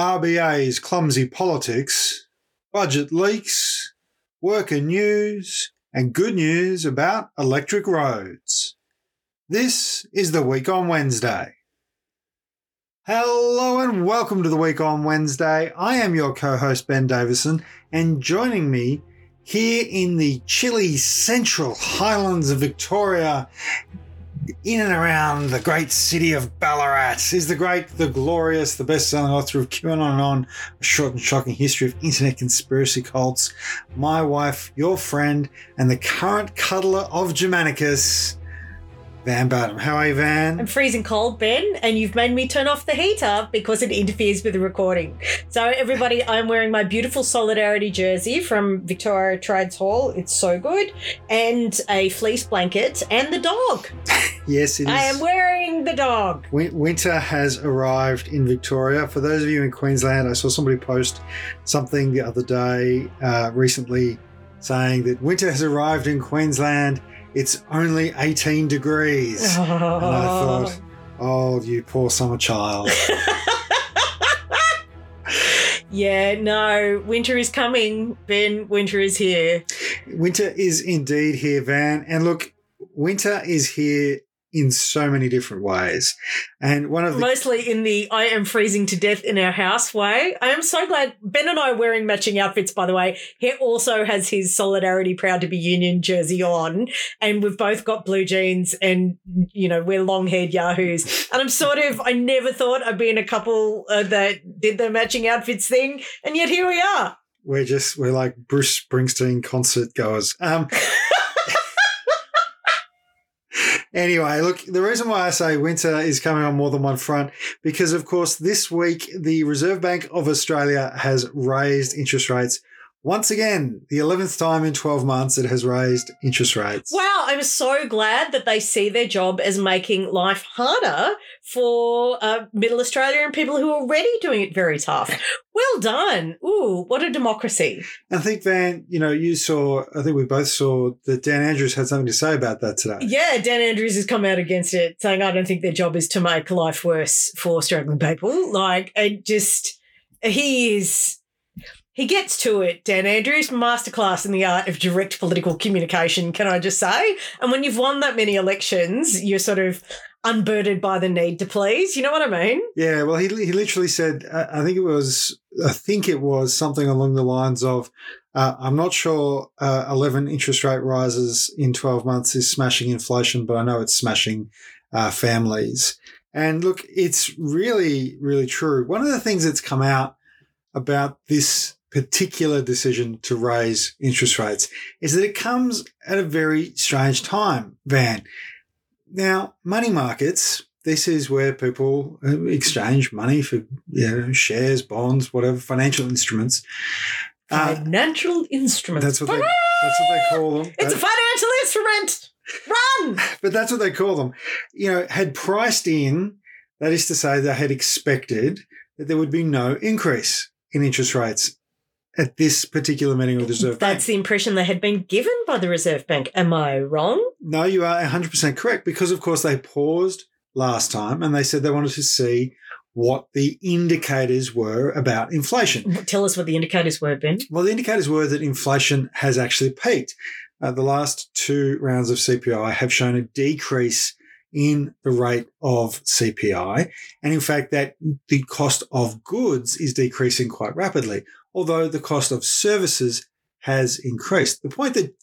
RBA's clumsy politics, budget leaks, worker news, and good news about electric roads. This is the week on Wednesday. Hello and welcome to the week on Wednesday. I am your co host, Ben Davison, and joining me here in the chilly central highlands of Victoria, in and around the great city of Ballarat, is the great, the glorious, the best selling author of QAnon and On, a short and shocking history of internet conspiracy cults, my wife, your friend, and the current cuddler of Germanicus, Van Badham. How are you, Van? I'm freezing cold, Ben, and you've made me turn off the heater because it interferes with the recording. So, everybody, I'm wearing my beautiful Solidarity jersey from Victoria Trades Hall. It's so good. And a fleece blanket and the dog. yes, it is. I am wearing the dog. Winter has arrived in Victoria. For those of you in Queensland, I saw somebody post something the other day uh, recently saying that winter has arrived in Queensland. It's only 18 degrees. And I thought, oh, you poor summer child. yeah, no, winter is coming, Ben. Winter is here. winter is indeed here, Van. And look, winter is here in so many different ways. And one of the Mostly in the I am freezing to death in our house way. I am so glad Ben and I are wearing matching outfits, by the way. He also has his Solidarity Proud to be Union jersey on, and we've both got blue jeans and, you know, we're long haired yahoos. And I'm sort of, I never thought I'd be in a couple uh, that did the matching outfits thing, and yet here we are. we're just we're like Bruce Springsteen concert goers. Um Anyway, look, the reason why I say winter is coming on more than one front, because of course, this week the Reserve Bank of Australia has raised interest rates. Once again, the 11th time in 12 months it has raised interest rates. Wow, I'm so glad that they see their job as making life harder for uh, Middle Australia and people who are already doing it very tough. Well done. Ooh, what a democracy. I think, Van, you know, you saw, I think we both saw that Dan Andrews had something to say about that today. Yeah, Dan Andrews has come out against it, saying, I don't think their job is to make life worse for struggling people. Like, it just, he is. He gets to it, Dan Andrews, masterclass in the art of direct political communication, can I just say? And when you've won that many elections, you're sort of unburdened by the need to please. You know what I mean? Yeah, well, he he literally said, I think it was, I think it was something along the lines of, uh, I'm not sure uh, 11 interest rate rises in 12 months is smashing inflation, but I know it's smashing uh, families. And look, it's really, really true. One of the things that's come out about this particular decision to raise interest rates is that it comes at a very strange time, Van. Now, money markets, this is where people uh, exchange money for you know, shares, bonds, whatever, financial instruments. Uh, Financial instruments. that's what they that's what they call them. It's a financial instrument. Run. but that's what they call them. You know, had priced in, that is to say, they had expected that there would be no increase in interest rates at this particular meeting of the Reserve Bank. That's the impression they had been given by the Reserve Bank. Am I wrong? No, you are 100% correct because, of course, they paused last time and they said they wanted to see what the indicators were about inflation. Tell us what the indicators were, Ben. Well, the indicators were that inflation has actually peaked. Uh, the last two rounds of CPI have shown a decrease in the rate of CPI. And in fact, that the cost of goods is decreasing quite rapidly, although the cost of services has increased. The point that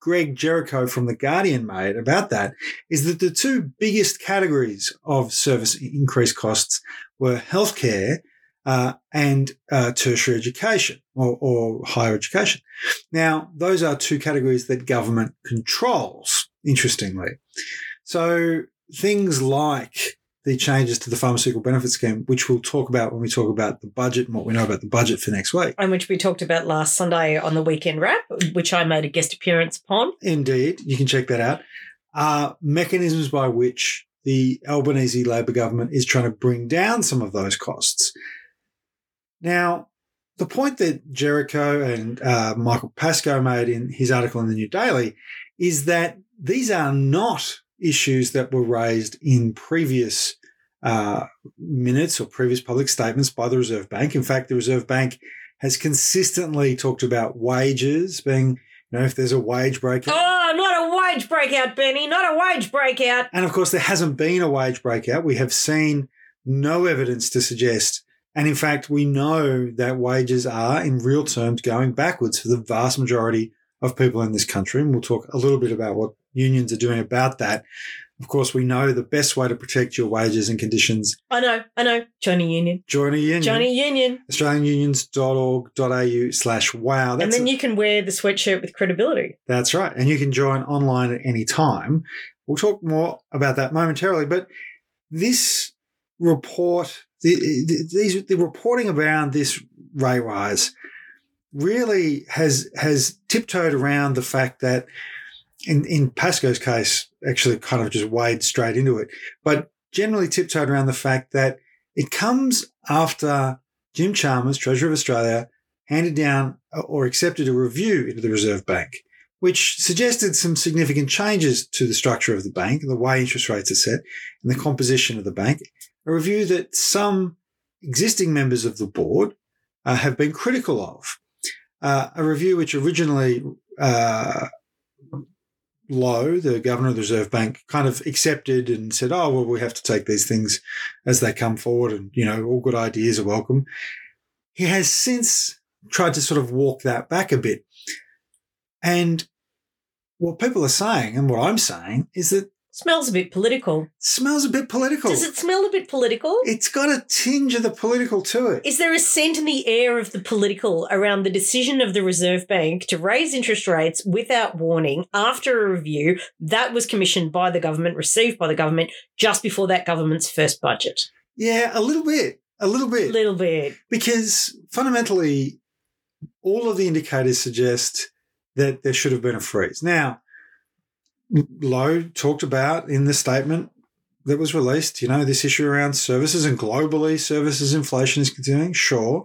Greg Jericho from The Guardian made about that is that the two biggest categories of service increase costs were healthcare uh, and uh, tertiary education or, or higher education. Now, those are two categories that government controls, interestingly. So things like the changes to the pharmaceutical benefit scheme, which we'll talk about when we talk about the budget and what we know about the budget for next week. And which we talked about last Sunday on the weekend wrap, which I made a guest appearance upon. Indeed, you can check that out. Are mechanisms by which the Albanese Labor government is trying to bring down some of those costs. Now, the point that Jericho and uh, Michael Pascoe made in his article in the New Daily is that these are not issues that were raised in previous uh, minutes or previous public statements by the Reserve Bank. In fact, the Reserve Bank has consistently talked about wages being, you know, if there's a wage breakout. Oh, not a wage breakout, Benny. Not a wage breakout. And of course, there hasn't been a wage breakout. We have seen no evidence to suggest. And in fact, we know that wages are, in real terms, going backwards for the vast majority of people in this country. And we'll talk a little bit about what unions are doing about that. Of course, we know the best way to protect your wages and conditions. I know, I know. Join a union. Join a union. Join a union. AustralianUnions.org.au slash wow. and then you can wear the sweatshirt with credibility. That's right. And you can join online at any time. We'll talk more about that momentarily. But this report, the, the, these, the reporting around this rate rise really has has tiptoed around the fact that in, in Pascoe's case, actually kind of just wade straight into it, but generally tiptoed around the fact that it comes after Jim Chalmers, Treasurer of Australia, handed down or accepted a review into the Reserve Bank, which suggested some significant changes to the structure of the bank, the way interest rates are set, and the composition of the bank. A review that some existing members of the board uh, have been critical of. Uh, a review which originally uh, Lowe, the governor of the Reserve Bank, kind of accepted and said, "Oh well, we have to take these things as they come forward, and you know, all good ideas are welcome." He has since tried to sort of walk that back a bit, and what people are saying, and what I'm saying, is that Smells a bit political. smells a bit political. Does it smell a bit political? It's got a tinge of the political to it. Is there a scent in the air of the political around the decision of the Reserve Bank to raise interest rates without warning after a review that was commissioned by the government, received by the government just before that government's first budget? yeah, a little bit, a little bit. A little bit. because fundamentally, all of the indicators suggest that there should have been a freeze. Now, Lowe talked about in the statement that was released, you know, this issue around services and globally services inflation is continuing, sure.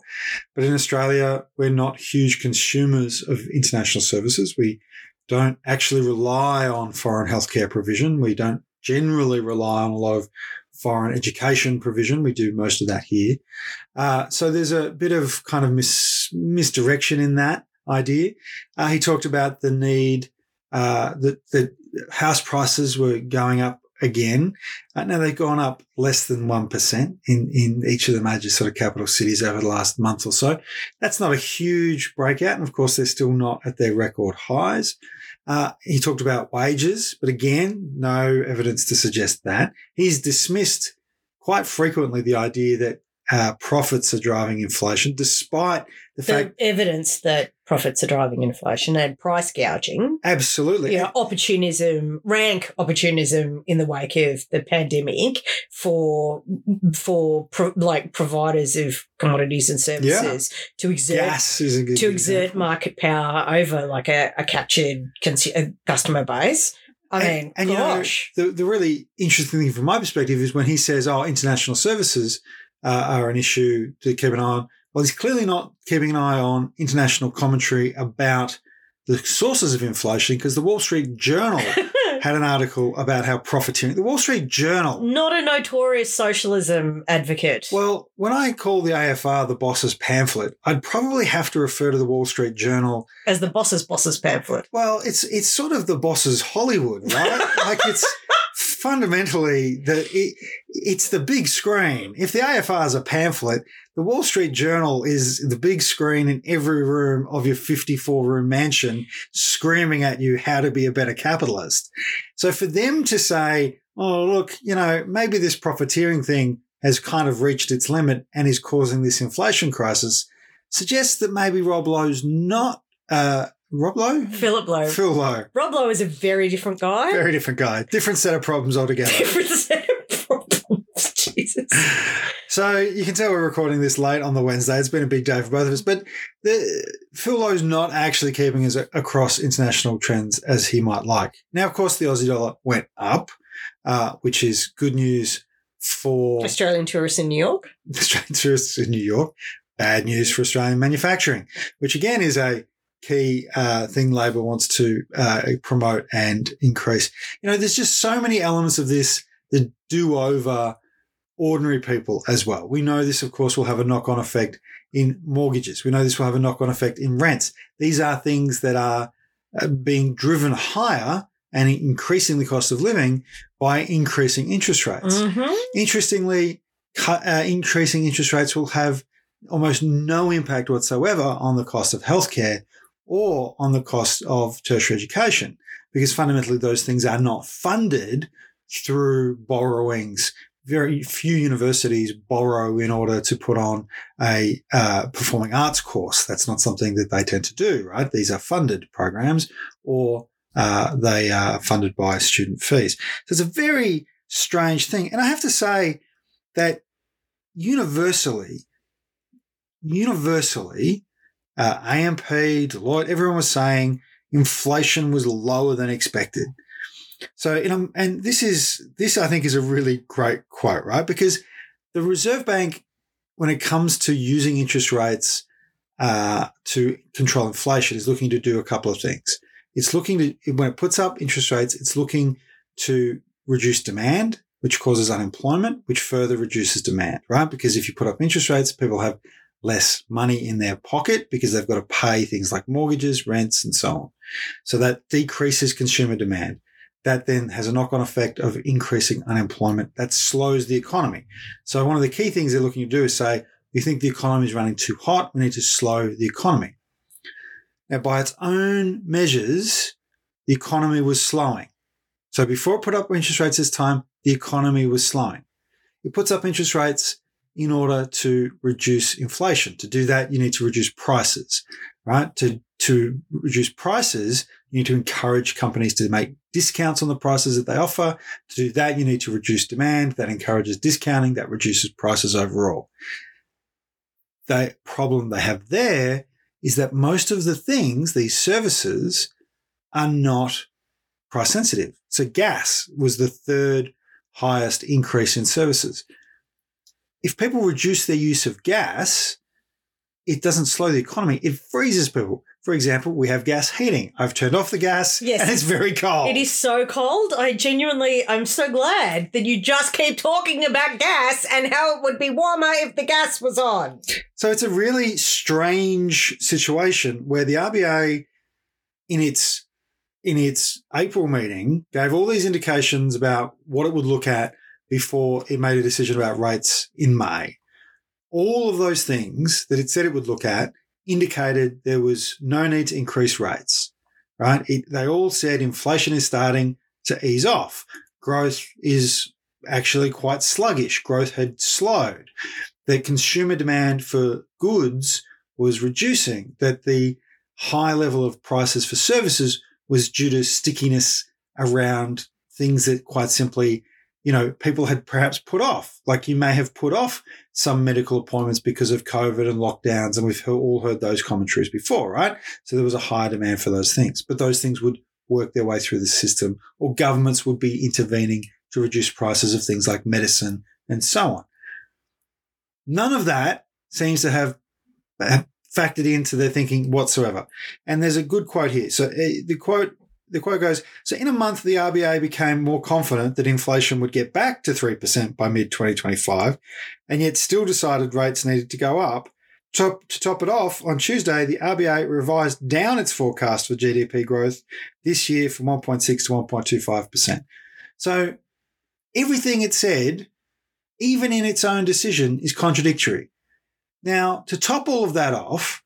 But in Australia, we're not huge consumers of international services. We don't actually rely on foreign healthcare provision. We don't generally rely on a lot of foreign education provision. We do most of that here. Uh, so there's a bit of kind of mis- misdirection in that idea. Uh, he talked about the need uh, that that house prices were going up again. Uh, now they've gone up less than one percent in in each of the major sort of capital cities over the last month or so. That's not a huge breakout, and of course they're still not at their record highs. Uh, he talked about wages, but again, no evidence to suggest that. He's dismissed quite frequently the idea that uh, profits are driving inflation, despite the The fact, evidence that profits are driving inflation and price gouging. absolutely, You know, opportunism, rank opportunism in the wake of the pandemic for for pro, like providers of commodities and services to exert gas is a to exert market power over like a, a captured customer base. I And- mean, and, you know, gosh, The, the really interesting thing from my perspective is when he says, oh, international services uh, are an issue to keep an eye on. Well, he's clearly not keeping an eye on international commentary about the sources of inflation because the Wall Street Journal had an article about how profiteering, the Wall Street Journal. not a notorious socialism advocate. Well, when I call the AFR the boss's pamphlet, I'd probably have to refer to the Wall Street Journal. as the boss's boss's pamphlet. Well, it's it's sort of the boss's Hollywood, right? like it's fundamentally the it, it's the big screen. If the AFR is a pamphlet, the Wall Street Journal is the big screen in every room of your 54 room mansion, screaming at you how to be a better capitalist. So for them to say, "Oh, look, you know, maybe this profiteering thing has kind of reached its limit and is causing this inflation crisis," suggests that maybe Rob Lowe's not uh, Rob Lowe. Philip Lowe. Phil Lowe. Rob Lowe is a very different guy. Very different guy. Different set of problems altogether. different set of problems. Jesus. so you can tell we're recording this late on the Wednesday. It's been a big day for both of us. But the, Phil Lowe's not actually keeping us across international trends as he might like. Now, of course, the Aussie dollar went up, uh, which is good news for Australian tourists in New York. Australian tourists in New York. Bad news for Australian manufacturing, which again is a key uh, thing Labor wants to uh, promote and increase. You know, there's just so many elements of this that do over ordinary people as well. We know this, of course, will have a knock on effect in mortgages. We know this will have a knock on effect in rents. These are things that are uh, being driven higher and increasing the cost of living by increasing interest rates. Mhm. Interestingly, uh, increasing interest rates will have almost no impact whatsoever on the cost of healthcare or on the cost of tertiary education, because fundamentally those things are not funded through borrowings. Very few universities borrow in order to put on a uh, performing arts course. That's not something that they tend to do, right? These are funded programs or uh, they are funded by student fees. So it's a very strange thing. And I have to say that universally, universally, uh, AMP, Deloitte, everyone was saying inflation was lower than expected. So, know, and this is this I think is a really great quote, right? Because the Reserve Bank, when it comes to using interest rates uh, to control inflation, is looking to do a couple of things. It's looking to when it puts up interest rates, it's looking to reduce demand, which causes unemployment, which further reduces demand, right? Because if you put up interest rates, people have less money in their pocket because they've got to pay things like mortgages, rents, and so on. So that decreases consumer demand. That then has a knock on effect of increasing unemployment. That slows the economy. So one of the key things they're looking to do is say, we think the economy is running too hot. We need to slow the economy. Now, by its own measures, the economy was slowing. So before it put up interest rates this time, the economy was slowing. It puts up interest rates in order to reduce inflation. To do that, you need to reduce prices, right? To, to reduce prices, you need to encourage companies to make discounts on the prices that they offer. To do that, you need to reduce demand. That encourages discounting. That reduces prices overall. The problem they have there is that most of the things, these services, are not price sensitive. So gas was the third highest increase in services. If people reduce their use of gas, it doesn't slow the economy. It freezes people. For example, we have gas heating. I've turned off the gas Yes. and it's very cold. It is so cold. I genuinely, I'm so glad that you just keep talking about gas and how it would be warmer if the gas was on. So it's a really strange situation where the RBA in its in its April meeting gave all these indications about what it would look at before it made a decision about rates in May. All of those things that it said it would look at indicated there was no need to increase rates, right? It, they all said inflation is starting to ease off. Growth is actually quite sluggish. Growth had slowed. That consumer demand for goods was reducing. That the high level of prices for services was due to stickiness around things that quite simply, you know, people had perhaps put off. Like you may have put off some medical appointments because of COVID and lockdowns. And we've all heard those commentaries before, right? So there was a higher demand for those things, but those things would work their way through the system or governments would be intervening to reduce prices of things like medicine and so on. None of that seems to have factored into their thinking whatsoever. And there's a good quote here. So uh, the quote the quote goes, so in a month, the RBA became more confident that inflation would get back to 3% by mid 2025, and yet still decided rates needed to go up. Top, to top it off, on Tuesday, the RBA revised down its forecast for GDP growth this year from 1.6 to 1.25%. So everything it said, even in its own decision, is contradictory. Now, to top all of that off,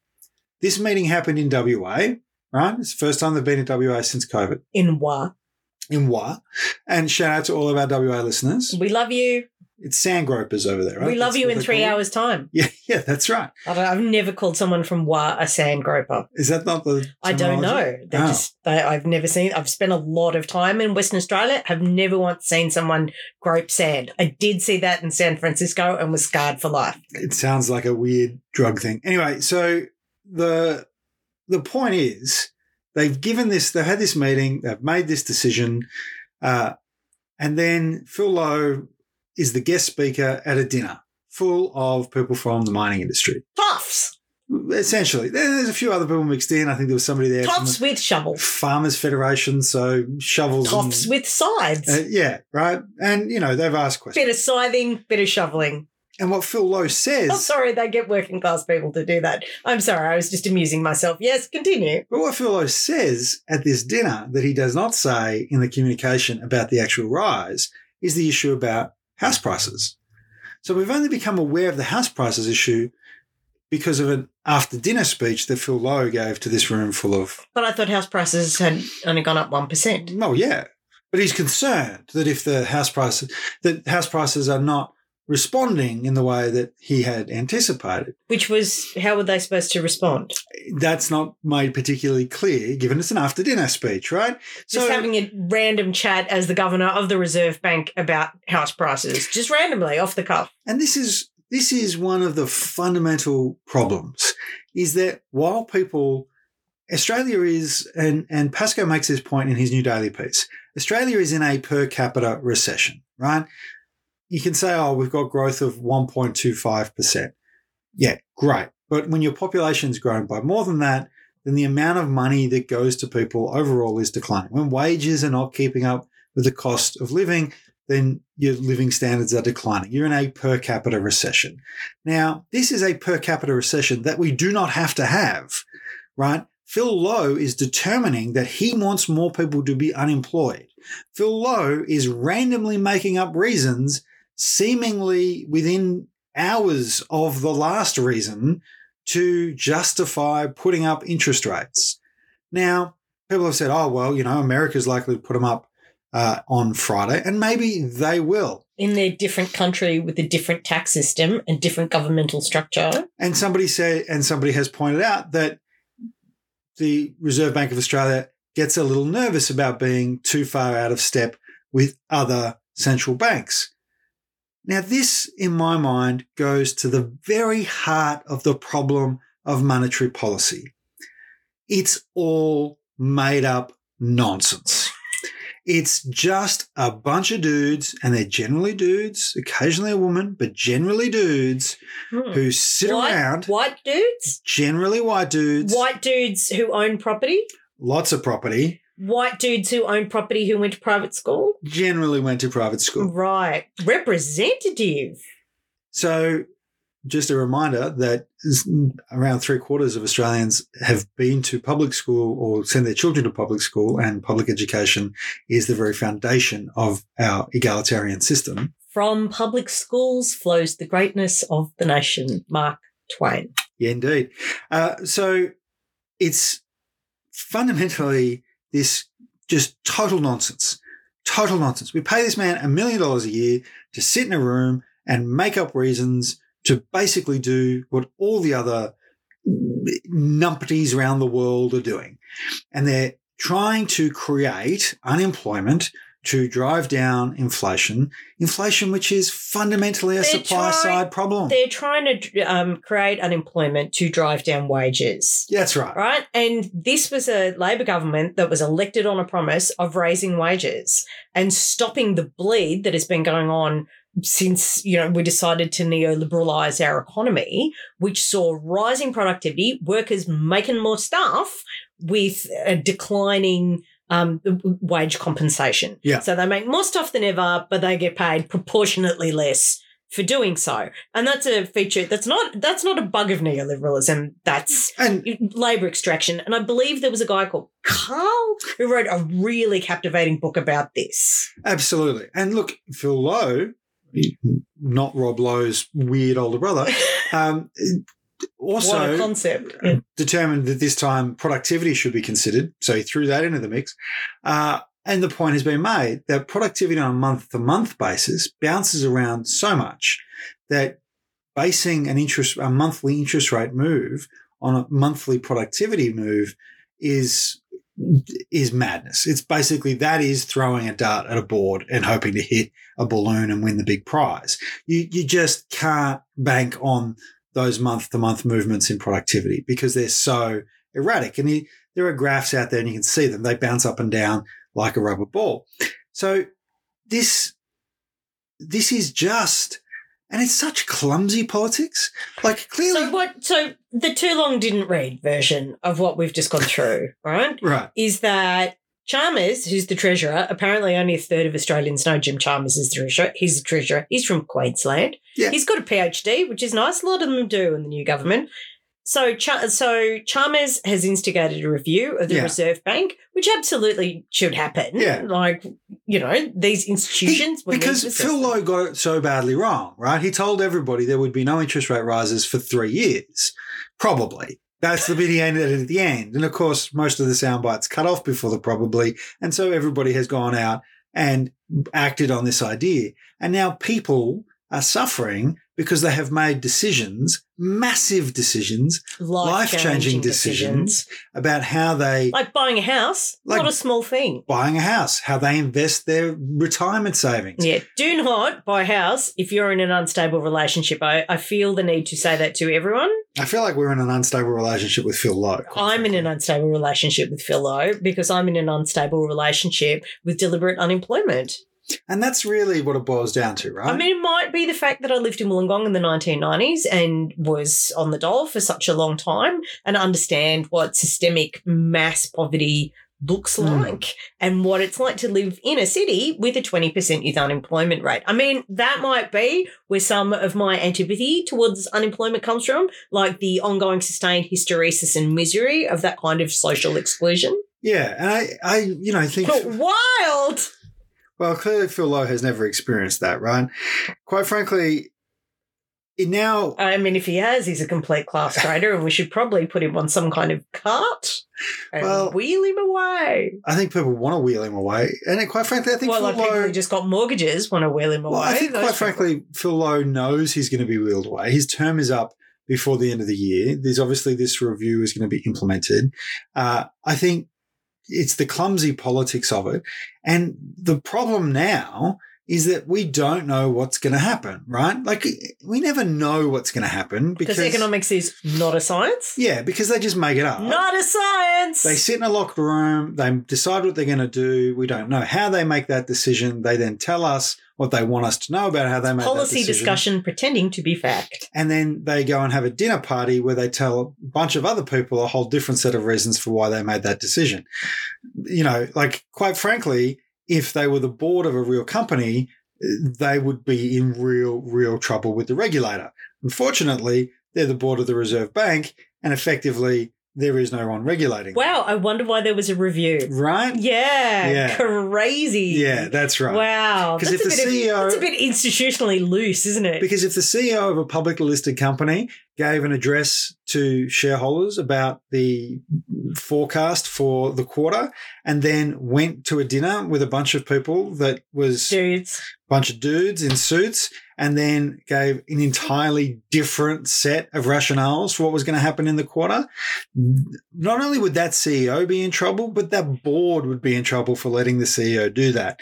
this meeting happened in WA, right? It's the first time they've been in WA since COVID In wa. in WA. And shout out to all of our WA listeners. We love you. It's sand gropers over there, right? we love That's you in three hours' time. Yeah, yeah, that's right. I don't, I've never called someone from wa a sand groper. Is that not the? I don't know. They Oh. just they, I've never seen. I've spent a lot of time in Western Australia. Have never once seen someone grope sand. I did see that in San Francisco and was scarred for life. it sounds like a weird drug thing. Anyway, so the the point is they've given this, they've had this meeting, they've made this decision, uh, and then Phil Lowe is the guest speaker at a dinner full of people from the mining industry. Toffs. Essentially, there's a few other people mixed in. I think there was somebody there. from Tops with shovels. Farmers Federation, so shovels. and- with sides. uh, yeah, right. And you know they've asked questions. bit of scything, bit of shoveling. And what Phil Lowe says, Oh, sorry, they get working class people to do that. I'm sorry, I was just amusing myself. Yes, continue. but what Phil Lowe says at this dinner that he does not say in the communication about the actual rise is the issue about house prices. So we've only become aware of the house prices issue because of an after dinner speech that Phil Lowe gave to this room full of But I thought house prices had only gone up 1%. Oh yeah, but he's concerned that if the house prices that house prices are not responding in the way that he had anticipated, Which was, how were they supposed to respond? that's not made particularly clear, given it's an after dinner speech, right? Just having a random chat as the governor of the Reserve Bank about house prices, just randomly off the cuff. and this is this is one of the fundamental problems, is that while people Australia is, and, and Pascoe makes this point in his new daily piece. Australia is in a per capita recession, right? You can say, oh, we've got growth of 1.25%. Yeah, great. But when your population's grown by more than that, then the amount of money that goes to people overall is declining. When wages are not keeping up with the cost of living, then your living standards are declining. You're in a per capita recession. Now, this is a per capita recession that we do not have to have, right? Phil Lowe is determining that he wants more people to be unemployed. Phil Lowe is randomly making up reasons, seemingly within hours of the last reason, to justify putting up interest rates. Now, people have said, oh, well, you know, America's likely to put them up uh, on Friday, and maybe they will. In their different country with a different tax system and different governmental structure. And somebody said, and somebody has pointed out that the Reserve Bank of Australia gets a little nervous about being too far out of step with other central banks. Now, this, in my mind, goes to the very heart of the problem of monetary policy. It's all made up nonsense. It's just a bunch of dudes, and they're generally dudes, occasionally a woman, but generally dudes Hmm. who sit white, around, white dudes? generally white dudes, White dudes who own property? lots of property, White dudes who own property who went to private school? generally went to private school. Right. Representative. So, just a reminder that around three quarters of Australians have been to public school or send their children to public school, and public education is the very foundation of our egalitarian system. From public schools flows the greatness of the nation. Mark Twain. Yeah, indeed. Uh, so, it's fundamentally this just total nonsense. Total nonsense. We pay this man a million dollars a year to sit in a room and make up reasons to basically do what all the other numpties around the world are doing. And they're trying to create unemployment to drive down inflation, inflation which is fundamentally a They're supply trying- side problem. They're trying to um, create unemployment to drive down wages. That's right. Right. And this was a Labor government that was elected on a promise of raising wages and stopping the bleed that has been going on since, you know, we decided to neoliberalize our economy, which saw rising productivity, workers making more stuff with a declining um, wage compensation. Yeah. So they make more stuff than ever, but they get paid proportionately less for doing so. And that's a feature that's not that's not a bug of neoliberalism. That's And labor extraction. And I believe there was a guy called Carl who wrote a really captivating book about this. Absolutely. And look, Phil Lowe, not Rob Lowe's weird older brother, um, also concept. Yeah. determined that this time productivity should be considered. So he threw that into the mix. Uh, and the point has been made that productivity on a month to month basis bounces around so much that basing an interest, a monthly interest rate move on a monthly productivity move is is madness. It's basically that is throwing a dart at a board and hoping to hit a balloon and win the big prize. You you just can't bank on those month to month movements in productivity because they're so erratic. And you, there are graphs out there and you can see them. They bounce up and down like a rubber ball. So this, this is just And it's such clumsy politics. Like clearly, So what? So the too long didn't read version of what we've just gone through, right? right? Is that Chalmers, who's the treasurer, apparently only a third of Australians know Jim Chalmers is the treasurer. He's the treasurer. He's from Queensland. Yeah. He's got a PhD, which is nice. A lot of them do in the new government. So, Ch- so Chalmers has instigated a review of the Yeah. Reserve Bank, which absolutely should happen. Yeah. like you know these institutions. He- because Phil. Lowe got it so badly wrong, right? He told everybody there would be no interest rate rises for three years, probably. That's the bit he ended at the end. And of course, most of the sound bites cut off before the probably. And so everybody has gone out and acted on this idea. And now people are suffering because they have made decisions, massive decisions life-changing decisions. about how they like buying a house. Like- not a small thing. buying a house, how they invest their retirement savings. Yeah, do not buy a house if you're in an unstable relationship. I, I feel the need to say that to everyone. I feel like we're in an unstable relationship with Phil Lowe. I'm in an unstable relationship with Phil Lowe because I'm in an unstable relationship with deliberate unemployment. And that's really what it boils down to, right? I mean, it might be the fact that I lived in Wollongong in the 1990s and was on the dole for such a long time and understand what systemic mass poverty looks Mm. like and what it's like to live in a city with a 20% youth unemployment rate. I mean, that might be where some of my antipathy towards unemployment comes from, like the ongoing sustained hysteresis and misery of that kind of social exclusion. yeah, and I, I, you know, I think Wild! Well, clearly Phil Lowe has never experienced that, right? Quite frankly, it now I mean, if he has, he's a complete class traitor, and we should probably put him on some kind of cart and Well- wheel him away. I think people want to wheel him away, and quite frankly, I think Well, Phil like people Lowe. who just got mortgages want to wheel him away. I think Those quite people- frankly, Phil Lowe knows he's going to be wheeled away. His term is up before the end of the year. There's obviously this review is going to be implemented. Uh, I think it's the clumsy politics of it. And the problem now is that we don't know what's going to happen, right? Like eh, we never know what's going to happen because, because economics is not a science. yeah, because they just make it up. Not a science. They sit in a locked room, they decide what they're going to do. We don't know how they make that decision. They then tell us what they want us to know about how they make that Policy discussion pretending to be fact. And then they go and have a dinner party where they tell a bunch of other people a whole different set of reasons for why they made that decision. You know, like quite frankly, if they were the board of a real company, they would be in real, real trouble with the regulator. Unfortunately, they're the board of the Reserve Bank, and effectively, there is no one regulating. Wow, I wonder why there was a review. Right? Yeah, Yeah. crazy. Yeah, that's right. Wow. Because if the CEO of, that's a bit institutionally loose, isn't it? Because if the CEO of a publicly listed company gave an address to shareholders about the forecast for the quarter and then went to a dinner with a bunch of people that was a bunch of dudes in suits and then gave an entirely different set of rationales for what was going to happen in the quarter, not only would that CEO be in trouble, but that board would be in trouble for letting the CEO do that.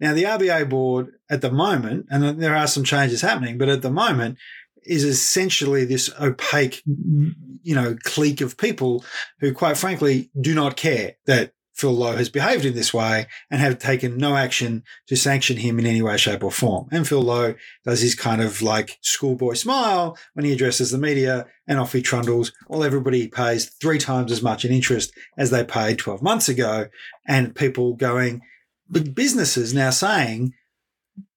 Now, the RBA board at the moment, and there are some changes happening, but at the moment, is essentially this opaque, you know, clique of people who, quite frankly, do not care that Phil Lowe has behaved in this way and have taken no action to sanction him in any way, shape, or form. And Phil Lowe does his kind of like schoolboy smile when he addresses the media and off he trundles while everybody pays three times as much in interest as they paid 12 months ago. And people going, but businesses now saying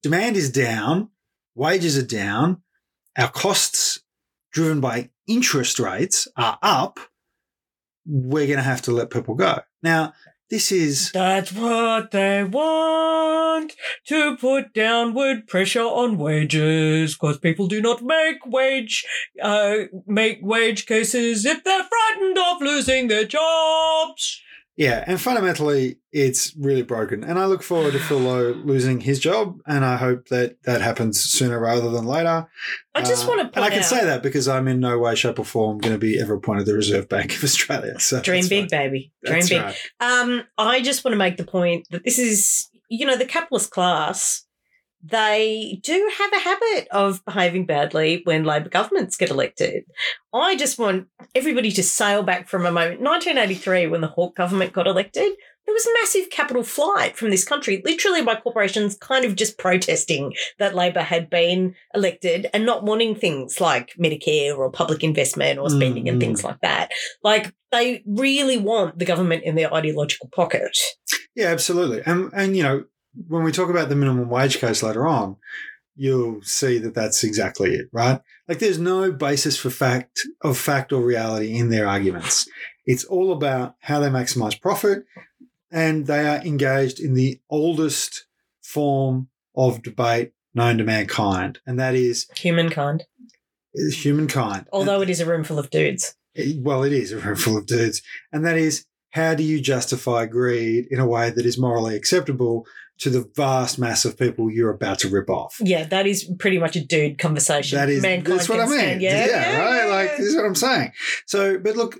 demand is down, wages are down, our costs driven by interest rates are up. We're going to have to let people go. Now, this is That's what they want to put downward pressure on wages because people do not make wage uh, make wage cases if they're frightened of losing their jobs. Yeah, and fundamentally, it's really broken. And I look forward to Phil Lowe losing his job, and I hope that that happens sooner rather than later. I just Uh, want to point and I can out, say that because I'm in no way, shape, or form going to be ever appointed the Reserve Bank of Australia. So dream big, fine. baby, dream That's big. right. Um, I just want to make the point that this is, you know, the capitalist class. They do have a habit of behaving badly when Labor governments get elected. I just want everybody to sail back from a moment. 1983, when the Hawke government got elected, there was massive capital flight from this country, literally by corporations kind of just protesting that Labor had been elected and not wanting things like Medicare or public investment or spending Mm, and things like that. Like they really want the government in their ideological pocket. Yeah, absolutely. And and you know, when we talk about the minimum wage case later on, you'll see that that's exactly it, right? Like there's no basis for fact of fact or reality in their arguments. It's all about how they maximize profit and they are engaged in the oldest form of debate known to mankind, and that is Humankind. humankind. Although it is a room full of dudes. well, it is a room full of dudes, and that is how do you justify greed in a way that is morally acceptable to the vast mass of people you're about to rip off? Yeah, that is pretty much a dude conversation. That is Mankind that's what I mean. stand- Yeah, right. Like this is what I'm saying. So, but look,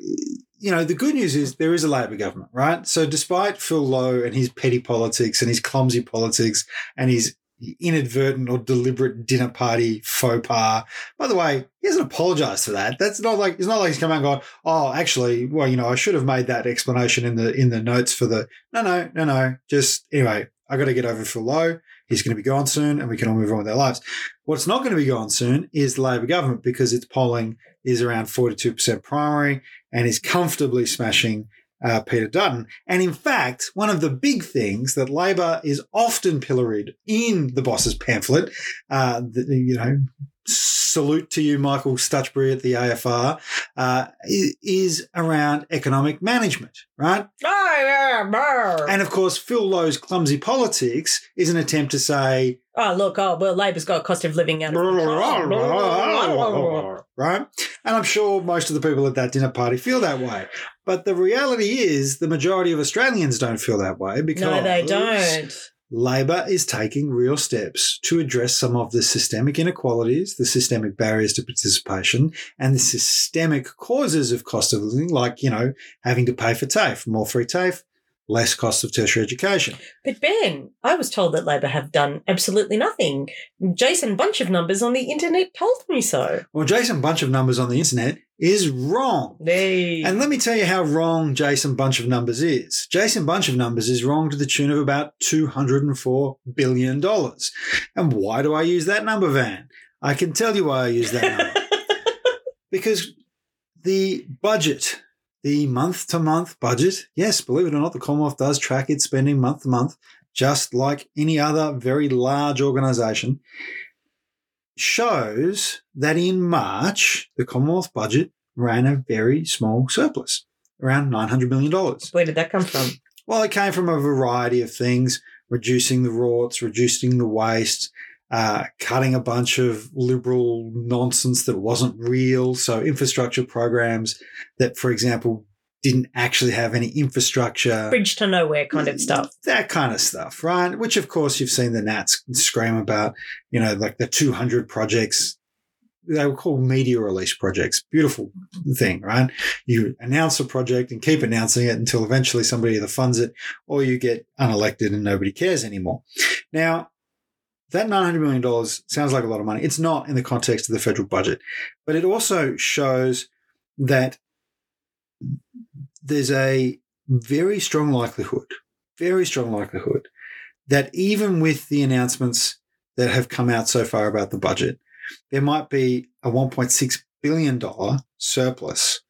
you know, the good news is there is a Labor government, right? So, despite Phil Lowe and his petty politics and his clumsy politics and his inadvertent or deliberate dinner party faux pas. By the way, he hasn't apologized for that. That's not like it's not like he's come out and gone, oh, actually, well, you know, I should have made that explanation in the in the notes for the no, no, no, no. Just anyway, I got to get over Phil Lowe. He's going to be gone soon, and we can all move on with our lives. What's not going to be gone soon is the Labor government because its polling is around 42% primary and is comfortably smashing uh, Peter Dutton. And in fact, one of the big things that Labor is often pilloried in the boss's pamphlet, uh, the, you know, salute to you, Michael Stutchbury at the AFR, uh, is around economic management, right? Oh, yeah, brr. And of course, Phil Lowe's clumsy politics is an attempt to say, oh, look, oh, well, Labor's got a cost of living out of right? And I'm sure most of the people at that dinner party feel that way. But the reality is, the majority of Australians don't feel that way because No, they don't. Labor is taking real steps to address some of the systemic inequalities, the systemic barriers to participation, and the systemic causes of cost of living, like, you know, having to pay for TAFE, more free TAFE, less cost of tertiary education. But Ben, I was told that Labor have done absolutely nothing. Jason Bunch of numbers on the internet told me so. Well, Jason Bunch of Numbers on the internet is wrong. They And let me tell you how wrong Jason Bunch of Numbers is. Jason Bunch of Numbers is wrong to the tune of about $204 billion. And why do I use that number, Van? I can tell you why I use that number. because the budget, the month to month budget, yes, believe it or not, the Commonwealth does track its spending month to month, just like any other very large organisation, shows that in March, the Commonwealth budget ran a very small surplus, around $900 million. Where did that come from? Well, it came from a variety of things reducing the rorts, reducing the waste, uh, cutting a bunch of liberal nonsense that wasn't real. So, infrastructure programs that, for example, didn't actually have any infrastructure. Bridge to nowhere kind of stuff. That kind of stuff, right? Which, of course, you've seen the Nats scream about, you know, like the 200 projects. They were called media release projects. Beautiful thing, right? You announce a project and keep announcing it until eventually somebody either funds it or you get unelected and nobody cares anymore. Now, that $900 million sounds like a lot of money. It's not in the context of the federal budget, but it also shows that there's a very strong likelihood, very strong likelihood that even with the announcements that have come out so far about the budget, there might be a $1.6 billion surplus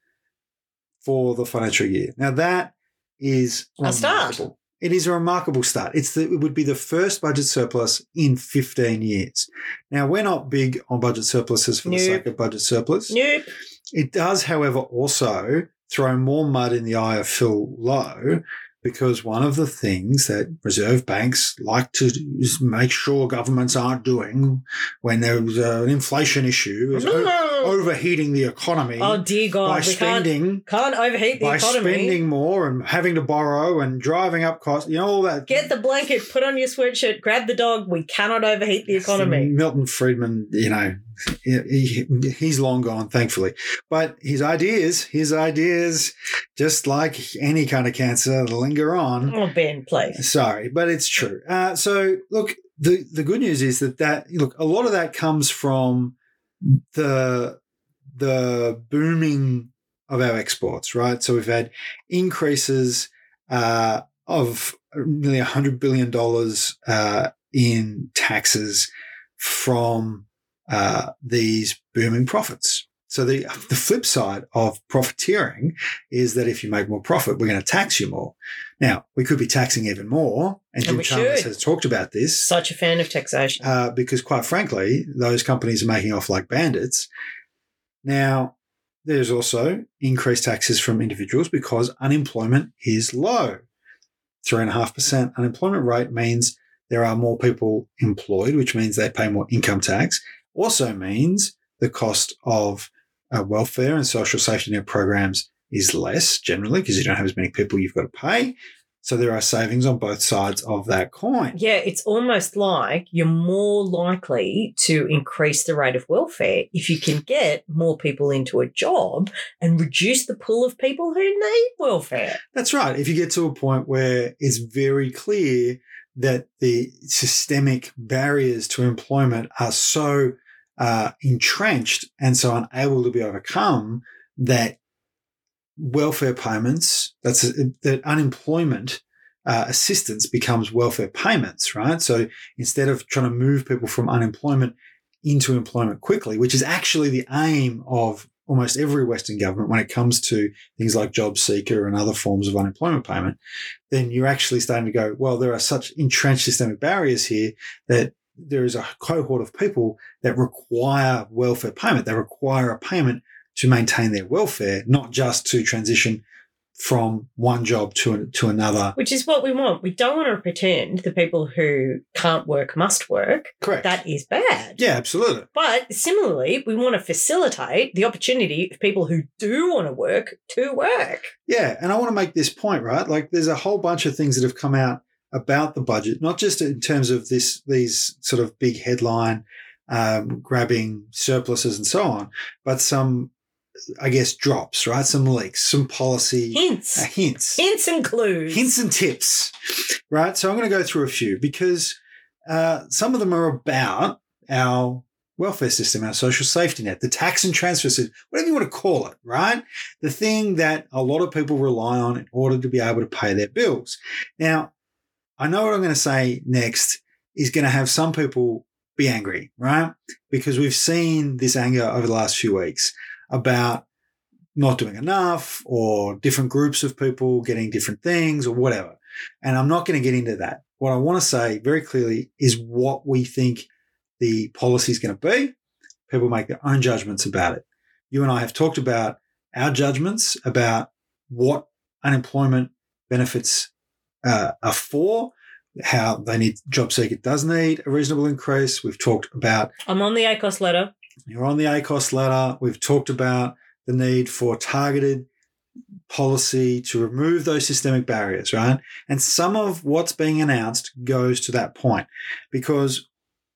for the financial year. Now, that is A start. It is a remarkable start. It's the, it would be the first budget surplus in 15 years. Now, we're not big on budget surpluses for the sake of budget surplus. Nope. It does, however, also throw more mud in the eye of Phil Lowe because one of the things that reserve banks like to make sure governments aren't doing when there's uh, an inflation issue is o- overheating the economy Oh dear by God, we can't spending can't overheat the by economy. spending more and having to borrow and driving up costs, you know all that. Get the blanket, put on your sweatshirt, grab the dog. We cannot overheat the economy. Milton Friedman, you know, he, he- he's long gone, thankfully. But his ideas, his ideas, just like any kind of cancer, linger on. Oh, Ben, please. Sorry, but it's true. Uh, so, look, the the good news is that that look a lot of that comes from the the booming of our exports, right? So we've had increases uh, of nearly $100 billion uh, in taxes from uh, these booming profits. So the the flip side of profiteering is that if you make more profit, we're going to tax you more. Now we could be taxing even more, and Jim we Chalmers should. has talked about this Such a fan of taxation. uh, because, quite frankly, those companies are making off like bandits. Now there's also increased taxes from individuals because unemployment is low. Three and a half percent unemployment rate means there are more people employed, which means they pay more income tax. Also means the cost of uh, welfare and social safety net programs is less generally because you don't have as many people you've got to pay. So there are savings on both sides of that coin. Yeah, it's almost like you're more likely to increase the rate of welfare if you can get more people into a job and reduce the pool of people who need welfare. That's right. If you get to a point where it's very clear that the systemic barriers to employment are so uh, entrenched and so unable to be overcome that welfare payments, that's that unemployment uh, assistance becomes welfare payments, right? So instead of trying to move people from unemployment into employment quickly, which is actually the aim of almost every Western government when it comes to things like job seeker and other forms of unemployment payment, then you're actually starting to go, well, there are such entrenched systemic barriers here that there is a cohort of people that require welfare payment. They require a payment to maintain their welfare, not just to transition from one job to to another. Which is what we want. We don't want to pretend the people who can't work must work. Correct. That is bad. yeah, absolutely. But similarly, we want to facilitate the opportunity of people who do want to work to work. Yeah, and I want to make this point, right? Like there's a whole bunch of things that have come out about the budget, not just in terms of this these sort of big headline um, grabbing surpluses and so on, but some I guess drops, right? Some leaks, some policy Hints. uh, hints. Hints and clues. hints and tips, right? So I'm going to go through a few because uh, some of them are about our welfare system, our social safety net, the tax and transfer system, whatever you want to call it, right? The thing that a lot of people rely on in order to be able to pay their bills. Now, I know what I'm going to say next is going to have some people be angry, right? Because we've seen this anger over the last few weeks about not doing enough or different groups of people getting different things or whatever. And I'm not going to get into that. What I want to say very clearly is what we think the policy is going to be. People make their own judgments about it. You and I have talked about our judgments about what unemployment benefits uh, are for, how they need job seeker does need a reasonable increase. We've talked about I'm on the ACOSS letter. you're on the ACOSS ladder. We've talked about the need for targeted policy to remove those systemic barriers, right? And some of what's being announced goes to that point because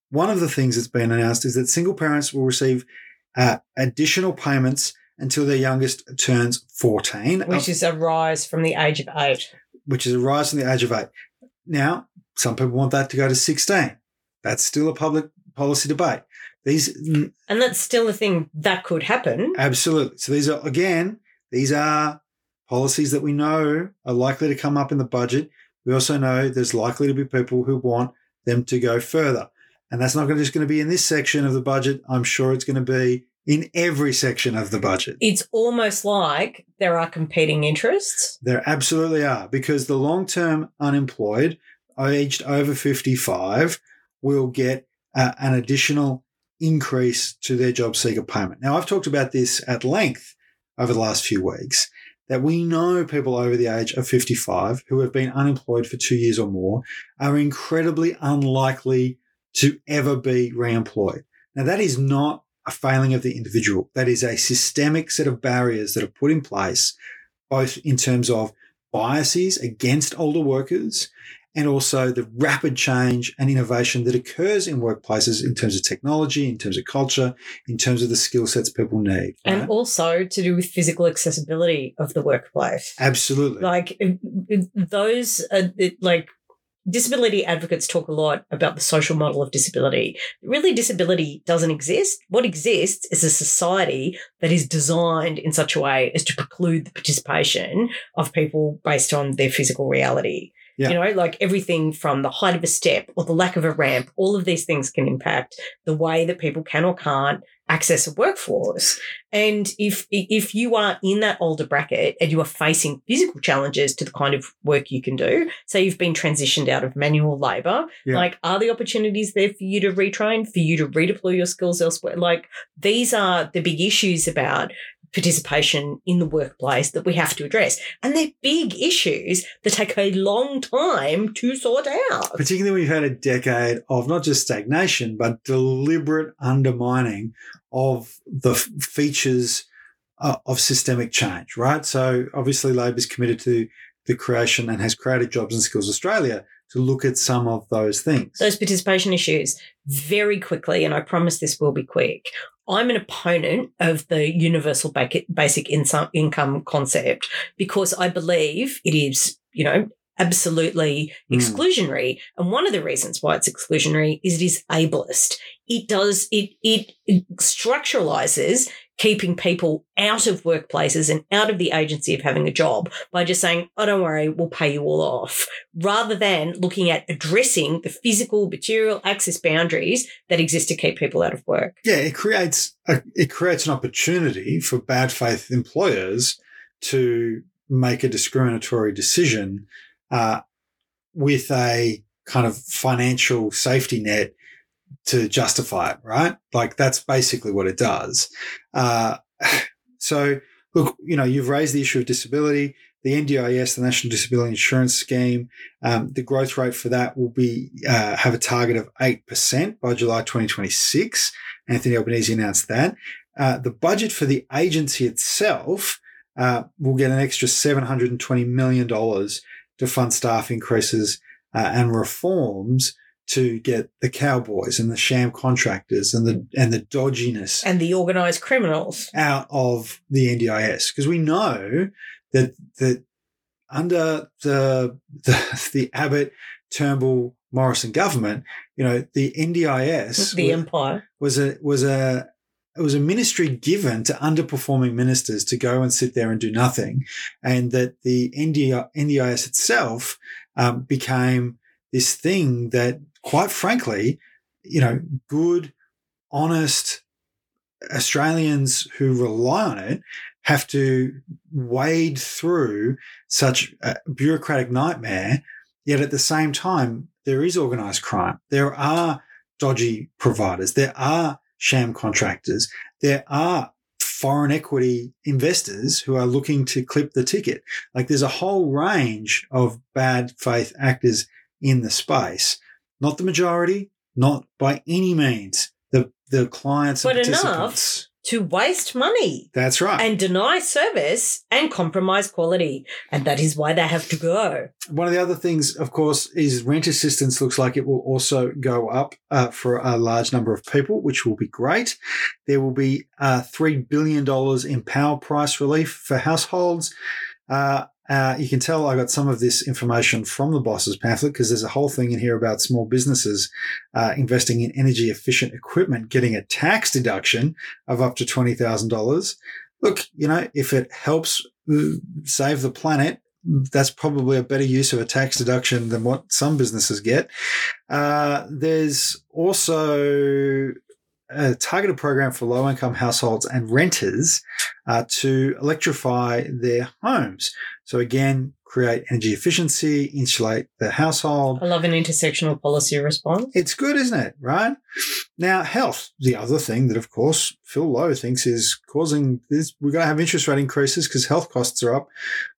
one of the things that's been announced is that single parents will receive uh, additional payments until their youngest turns 14, Which is a rise from the age of eight. Which is a rise from the age of eight. Now, some people want that to go to 16. That's still a public policy debate. These And that's still a thing that could happen. Absolutely. So these are again, these are policies that we know are likely to come up in the budget. We also know there's likely to be people who want them to go further. And that's not just going to be in this section of the budget. I'm sure it's going to be in every section of the budget. It's almost like there are competing interests. There absolutely are, because the long term unemployed aged over 55 will get uh, an additional increase to their job seeker payment. Now, I've talked about this at length over the last few weeks that we know people over the age of 55 who have been unemployed for two years or more are incredibly unlikely to ever be re-employed. Now, that is not a failing of the individual. That is a systemic set of barriers that are put in place, both in terms of biases against older workers and also the rapid change and innovation that occurs in workplaces in terms of technology, in terms of culture, in terms of the skill sets people need. And right? also to do with physical accessibility of the workplace. Absolutely. Like those, it- like disability advocates talk a lot about the social model of disability. Really, disability doesn't exist. What exists is a society that is designed in such a way as to preclude the participation of people based on their physical reality. Yeah. You know, like everything from the height of a step or the lack of a ramp, all of these things can impact the way that people can or can't access a workforce. And if if you are in that older bracket and you are facing physical challenges to the kind of work you can do, say you've been transitioned out of manual labor, Yeah. like are the opportunities there for you to retrain, for you to redeploy your skills elsewhere? Like these are the big issues about participation in the workplace that we have to address. And they're big issues that take a long time to sort out. particularly when you've had a decade of not just stagnation, but deliberate undermining of the features uh, of systemic change, right? So obviously Labor's committed to the creation and has created Jobs and Skills Australia to look at some of those things. those participation issues very quickly, and I promise this will be quick. I'm an opponent of the universal basic income concept because I believe it is, you know, absolutely Mm. exclusionary. And one of the reasons why it's exclusionary is it is ableist. It does it, it structuralizes keeping people out of workplaces and out of the agency of having a job by just saying, oh, don't worry, we'll pay you all off, rather than looking at addressing the physical, material access boundaries that exist to keep people out of work. yeah, it creates a, it creates an opportunity for bad faith employers to make a discriminatory decision uh, with a kind of financial safety net to justify it, right? Like that's basically what it does. Uh, so, look, you know, you've raised the issue of disability. The NDIS, the National Disability Insurance Scheme, um, the growth rate for that will be uh, have a target of eight percent by July 2026. Anthony Albanese announced that. Uh, the budget for the agency itself uh, will get an extra $720 million to fund staff increases uh, and reforms to get the cowboys and the sham contractors and the and the dodginess And the organized criminals. out of the NDIS because we know that that under the the, the Abbott Turnbull Morrison government, you know, the NDIS the wa- empire. was a was a it was a ministry given to underperforming ministers to go and sit there and do nothing, and that the NDI, NDIS itself um, became this thing that, quite frankly, you know, good, honest Australians who rely on it have to wade through such a bureaucratic nightmare. Yet at the same time, there is organized crime. There are dodgy providers. There are sham contractors. There are foreign equity investors who are looking to clip the ticket. Like there's a whole range of bad faith actors in the space. Not the majority, not by any means the the clients But enough. To waste money That's right. and deny service and compromise quality. And that is why they have to go. One of the other things, of course, is rent assistance looks like it will also go up uh, for a large number of people, which will be great. There will be uh, $3 billion in power price relief for households. Uh, uh, you can tell I got some of this information from the boss's pamphlet because there's a whole thing in here about small businesses uh, investing in energy efficient equipment getting a tax deduction of up to $20,000. Look, you know, if it helps uh, save the planet, that's probably a better use of a tax deduction than what some businesses get. Uh, there's also a targeted program for low income households and renters uh, to electrify their homes. So, again, create energy efficiency, insulate the household. I love an intersectional policy response. It's good, isn't it? Right? Now, health, the other thing that, of course, Phil Lowe thinks is causing this, we're going to have interest rate increases because health costs are up.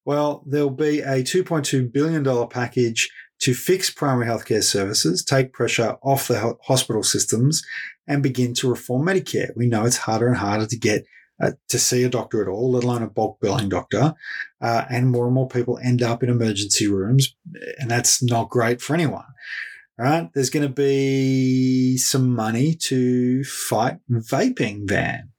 Well, there'll be a $2.2 billion package to fix primary healthcare services, take pressure off the hospital systems, and begin to reform Medicare. We know it's harder and harder to get uh, to see a doctor at all, let alone a bulk billing doctor. Uh, and more and more people end up in emergency rooms, and that's not great for anyone. Right? There's going to be some money to fight vaping ban.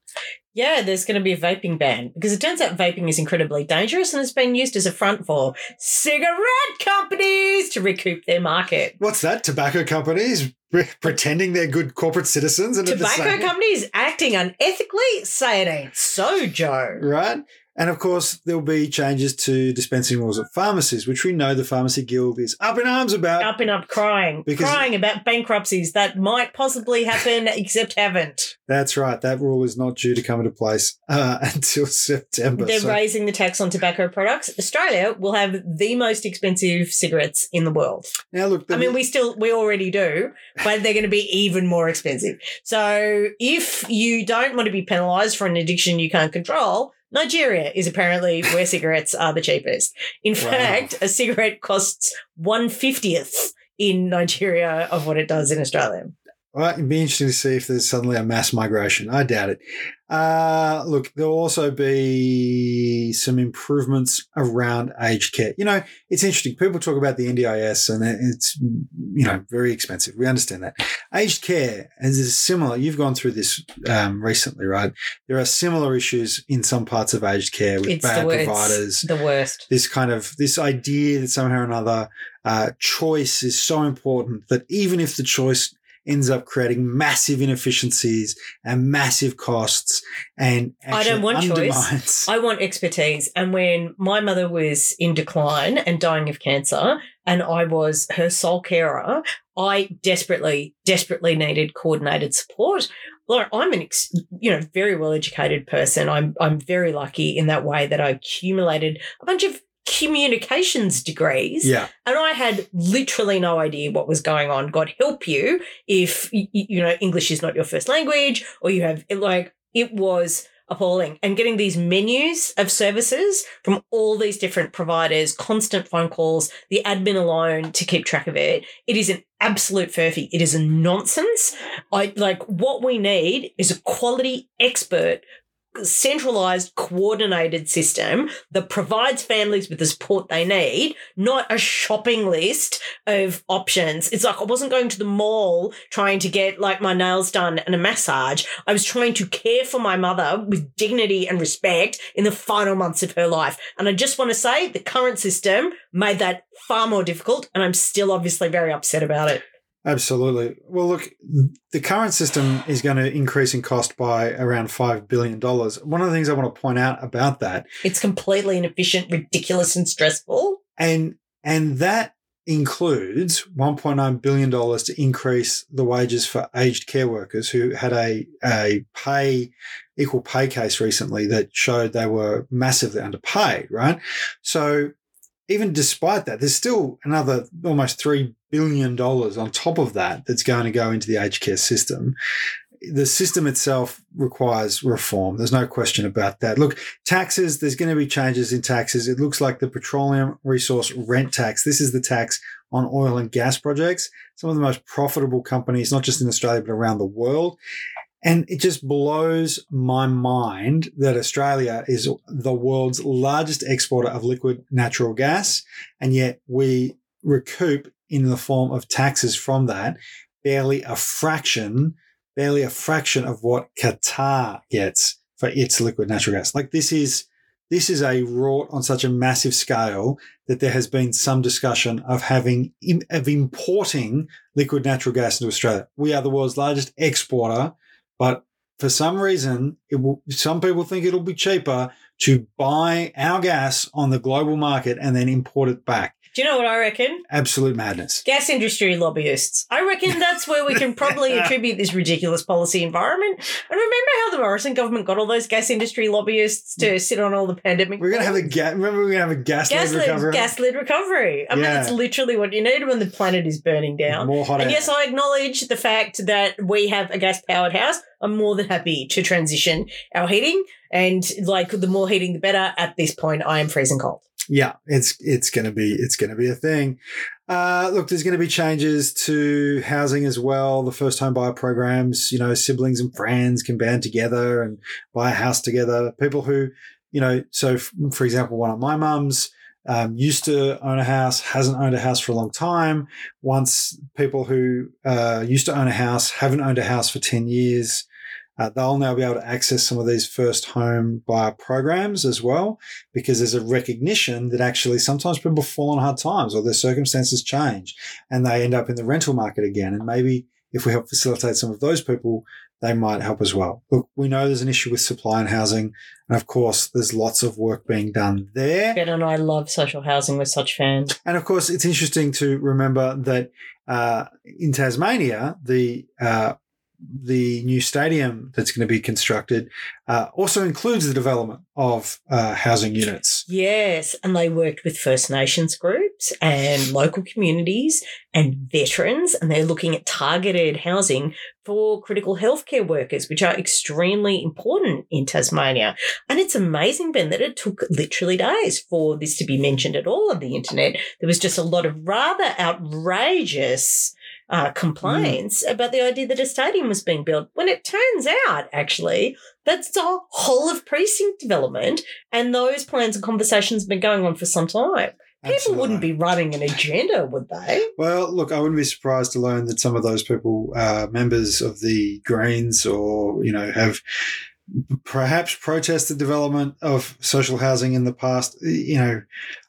Yeah, there's going to be a vaping ban because it turns out vaping is incredibly dangerous and it's been used as a front for cigarette companies to recoup their market. What's that? Tobacco companies pre- pretending they're good corporate citizens and Tobacco companies acting unethically? Say it ain't so, Joe. right? And of course, there'll be changes to dispensing rules at pharmacies, which we know the Pharmacy Guild is up in arms about. Up and up crying, Because- crying about bankruptcies that might possibly happen, except haven't. That's right. That rule is not due to come into place uh, until September. They're So- raising the tax on tobacco products. Australia will have the most expensive cigarettes in the world. now, look, I mean, we still, we already do, but they're going to be even more expensive. So if you don't want to be penalised for an addiction you can't control, Nigeria is apparently where cigarettes are the cheapest. In Wow. fact, a cigarette costs one fiftieth in Nigeria of what it does in Australia. Well, it'd be interesting to see if there's suddenly a mass migration. I doubt it. Uh, look, there'll also be some improvements around aged care. You know, it's interesting. People talk about the NDIS and it's, you know, very expensive. We understand that. Aged care is similar. You've gone through this um, recently, right? There are similar issues in some parts of aged care with It's bad worst. providers The worst. this kind of this idea that somehow or another uh, choice is so important that even if the choice ends up creating massive inefficiencies and massive costs and I don't want choice. I want expertise. And when my mother was in decline and dying of cancer, and I was her sole carer, I desperately, desperately needed coordinated support. Like I'm an, ex, you know, very well educated person. I'm, I'm very lucky in that way that I accumulated a bunch of communications degrees yeah, and I had literally no idea what was going on. God help you if you know English is not your first language, or you have like it was appalling. And getting these menus of services from all these different providers, constant phone calls, the admin alone to keep track of it, it is an absolute furphy. It is a nonsense. I like what we need is a quality expert centralized coordinated system that provides families with the support they need not a shopping list of options. It's like i wasn't going to the mall trying to get like my nails done and a massage. I was trying to care for my mother with dignity and respect in the final months of her life. And i just want to say the current system made that far more difficult and i'm still obviously very upset about it absolutely. Well, look, the current system is going to increase in cost by around $5 billion. One of the things I want to point out about that it's completely inefficient ridiculous and stressful and and that includes 1.9 billion dollars to increase the wages for aged care workers who had a a pay equal pay case recently that showed they were massively underpaid right so even despite that there's still another almost 3 billion dollars on top of that that's going to go into the aged care system the system itself requires reform. There's no question about that. Look, taxes, there's going to be changes in taxes. It looks like the petroleum resource rent tax. This is the tax on oil and gas projects, some of the most profitable companies, not just in Australia, but around the world. And it just blows my mind that Australia is the world's largest exporter of liquid natural gas. And yet we recoup in the form of taxes from that barely a fraction barely a fraction of what Qatar gets for its liquid natural gas. Like this is this is a rort on such a massive scale that there has been some discussion of having of importing liquid natural gas into Australia. We are the world's largest exporter, but for some reason, it will, some people think it'll be cheaper to buy our gas on the global market and then import it back. Do you know what i reckon Absolute madness. gas industry lobbyists. I reckon that's where we can probably attribute this ridiculous policy environment. And remember how the Morrison government got all those gas industry lobbyists to mm. sit on all the pandemic? We're gonna have a boards? gas. Remember, we're gonna have a gas, gas lead recovery. gas lid recovery. I mean, Yeah. it's literally what you need when the planet is burning down. More hot And air. yes, I acknowledge the fact that we have a gas powered house. I'm more than happy to transition our heating. And like the more heating, the better. At this point, I am freezing cold. Yeah, it's it's going to be it's going to be a thing. Uh, look, there's going to be changes to housing as well. The first home buyer programs, you know, siblings and friends can band together and buy a house together. People who, you know, so f- for example, one of my mums um, used to own a house, hasn't owned a house for a long time. Once people who uh, used to own a house haven't owned a house for ten years. Uh, they'll now be able to access some of these first home buyer programs as well because there's a recognition that actually sometimes people fall on hard times or their circumstances change and they end up in the rental market again. And maybe if we help facilitate some of those people, they might help as well. Look, we know there's an issue with supply and housing. And of course, there's lots of work being done there. Ben and I love social housing. We're such fans. And of course, it's interesting to remember that uh, in Tasmania, the uh, the new stadium that's going to be constructed uh, also includes the development of uh, housing units. Yes, and they worked with First Nations groups and local communities and veterans, and they're looking at targeted housing for critical healthcare workers, which are extremely important in Tasmania. And it's amazing, Ben, that it took literally days for this to be mentioned at all on the internet. There was just a lot of rather outrageous uh, complaints mm. about the idea that a stadium was being built. When it turns out, actually, that's a whole of precinct development, and those plans and conversations have been going on for some time. People Absolutely. wouldn't be running an agenda, would they? Well, look, I wouldn't be surprised to learn that some of those people are members of the Greens or, you know, have perhaps protest the development of social housing in the past. You know,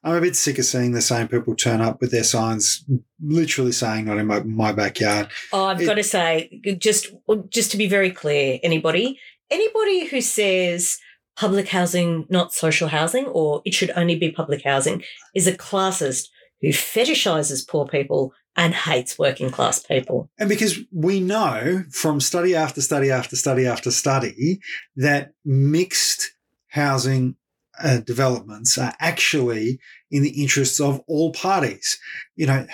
I'm a bit sick of seeing the same people turn up with their signs, literally saying "not in my, my backyard." Oh, I've it, got to say, just just to be very clear, anybody anybody who says public housing, not social housing, or it should only be public housing, is a classist who fetishizes poor people and hates working class people. And because we know from study after study after study after study that mixed housing uh, developments are actually in the interests of all parties. You know,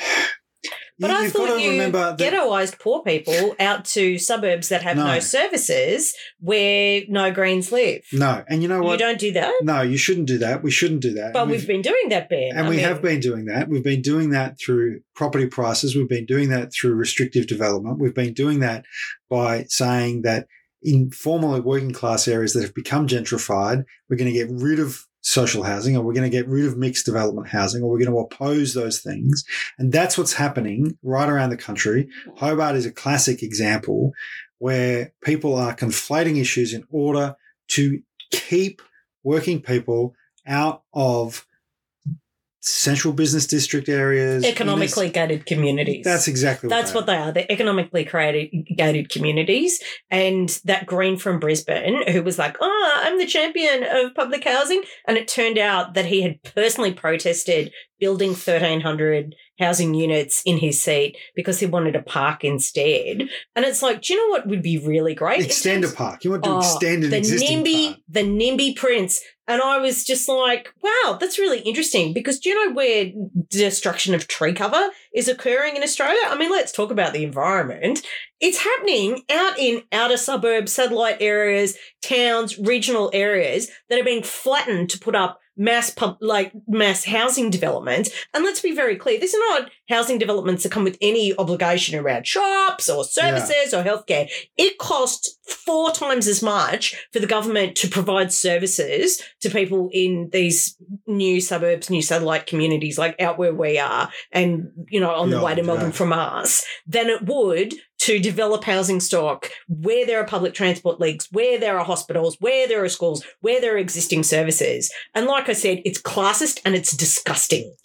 but you, I thought you ghettoised poor people out to suburbs that have no. no. services where no Greens live. No, and you know what? You don't do that. No, you shouldn't do that. We shouldn't do that. But we've, we've, been doing that, Ben. And I we mean, have been doing that. We've been doing that through property prices. We've been doing that through restrictive development. We've been doing that by saying that in formerly working class areas that have become gentrified, we're going to get rid of social housing or we're going to get rid of mixed development housing or we're going to oppose those things. And that's what's happening right around the country. Hobart is a classic example where people are conflating issues in order to keep working people out of central business district areas, economically gated communities. That's exactly what that's they what they are. They're economically created gated communities. And that Green from Brisbane, who was like, "Oh, I'm the champion of public housing," and it turned out that he had personally protested building 1,300 housing units in his seat because he wanted a park instead. And it's like, do you know what would be really great? Extend a park. You want to oh, extend an the existing NIMBY, park. The NIMBY Prince. And I was just like, wow, that's really interesting because do you know where destruction of tree cover is occurring in Australia? I mean, let's talk about the environment. It's happening out in outer suburbs, satellite areas, towns, regional areas that are being flattened to put up mass pub, like mass housing development. And let's be very clear, these are not housing developments that come with any obligation around shops or services yeah. or healthcare. It costs four times as much for the government to provide services to people in these new suburbs, new satellite communities, like out where we are and, you know, on yeah, the way to Melbourne yeah. from us, than it would to develop housing stock where there are public transport links, where there are hospitals, where there are schools, where there are existing services. And like I said, it's classist and it's disgusting.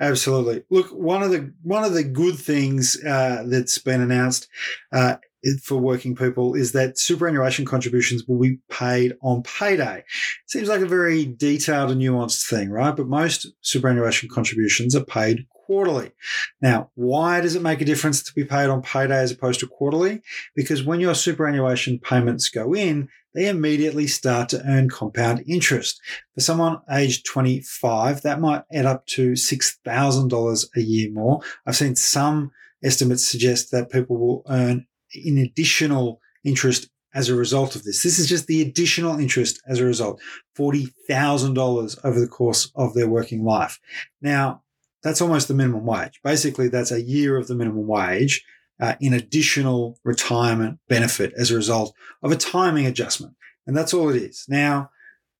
Absolutely. Look, one of the one of the good things uh, that's been announced uh, for working people is that superannuation contributions will be paid on payday. Seems like a very detailed and nuanced thing, right? But most superannuation contributions are paid quarterly. Now, why does it make a difference to be paid on payday as opposed to quarterly? Because when your superannuation payments go in, they immediately start to earn compound interest. For someone aged 25, that might add up to $6,000 a year more. I've seen some estimates suggest that people will earn in additional interest as a result of this. This is just the additional interest as a result, $40,000 over the course of their working life. Now, that's almost the minimum wage. Basically, that's a year of the minimum wage uh, in additional retirement benefit as a result of a timing adjustment. And that's all it is. Now,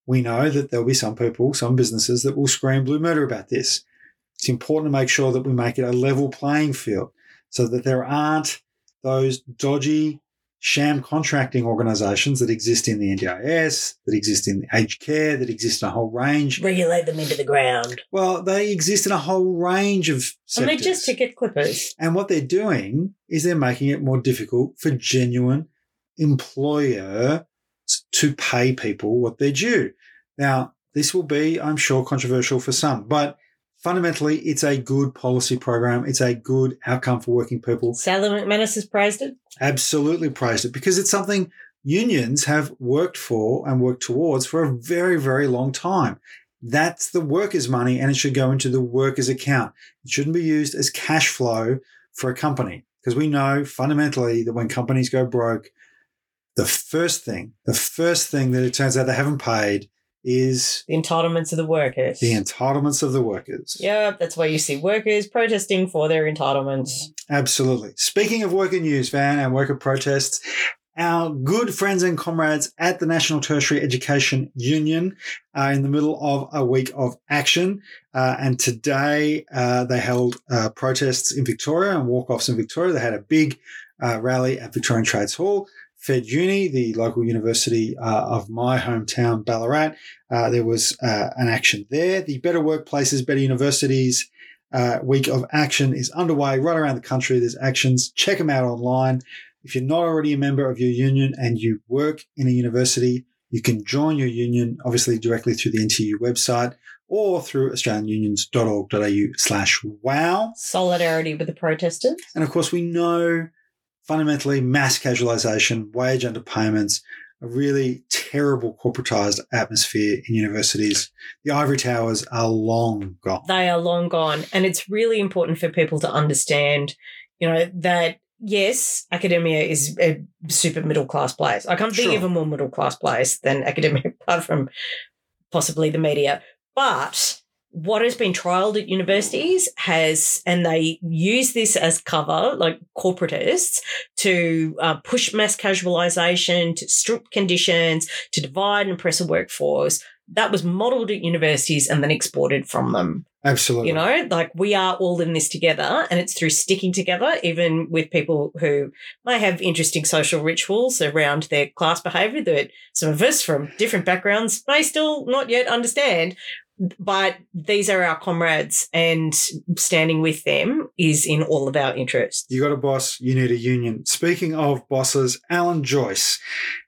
we know that there'll be some people, some businesses that will scream blue murder about this. It's important to make sure that we make it a level playing field so that there aren't those dodgy sham contracting organisations that exist in the NDIS, that exist in the aged care, that exist in a whole range. Regulate them into the ground. Well, they exist in a whole range of sectors. And they're just ticket clippers. And what they're doing is they're making it more difficult for genuine employer to pay people what they're due. Now, this will be, I'm sure, controversial for some, but fundamentally, it's a good policy program. It's a good outcome for working people. Sally McManus has praised it. Absolutely praised it because it's something unions have worked for and worked towards for a very, very long time. That's the workers' money and it should go into the workers' account. It shouldn't be used as cash flow for a company because we know fundamentally that when companies go broke, the first thing, the first thing that it turns out they haven't paid is The entitlements of the workers. the entitlements of the workers. Yep, that's why you see workers protesting for their entitlements. Absolutely. Speaking of worker news, Van, and worker protests, our good friends and comrades at the National Tertiary Education Union are in the middle of a week of action. Uh, and today uh, they held uh, protests in Victoria and walk offs in Victoria. They had a big uh, rally at Victorian Trades Hall. Fed Uni, the local university uh, of my hometown, Ballarat, uh, there was an action there. The Better Workplaces, Better Universities week of action is underway right around the country. There's actions. Check them out online. If you're not already a member of your union and you work in a university, you can join your union, obviously directly through the NTU website or through australianunions.org.au slash wow. Solidarity with the protesters. And of course, we know fundamentally mass casualisation, wage underpayments, a really terrible corporatized atmosphere in universities. The ivory towers are long gone. They are long gone. And it's really important for people to understand, you know, that yes, academia is a super middle class place. I can't think Sure. of a more middle class place than academia, apart from possibly the media. But what has been trialed at universities has, and they use this as cover, like corporatists, to uh, push mass casualisation, to strip conditions, to divide and oppress a workforce. That was modelled at universities and then exported from them. Absolutely. You know, like we are all in this together, and it's through sticking together, even with people who may have interesting social rituals around their class behavior that some of us from different backgrounds may still not yet understand. But these are our comrades, and standing with them is in all of our interests. You got a boss, you need a union. Speaking of bosses, Alan Joyce,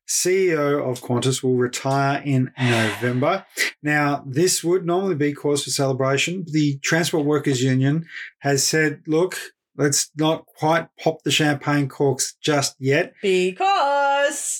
CEO of Qantas, will retire in November. Now, this would normally be cause for celebration. The Transport Workers Union has said, look, let's not quite pop the champagne corks just yet. Because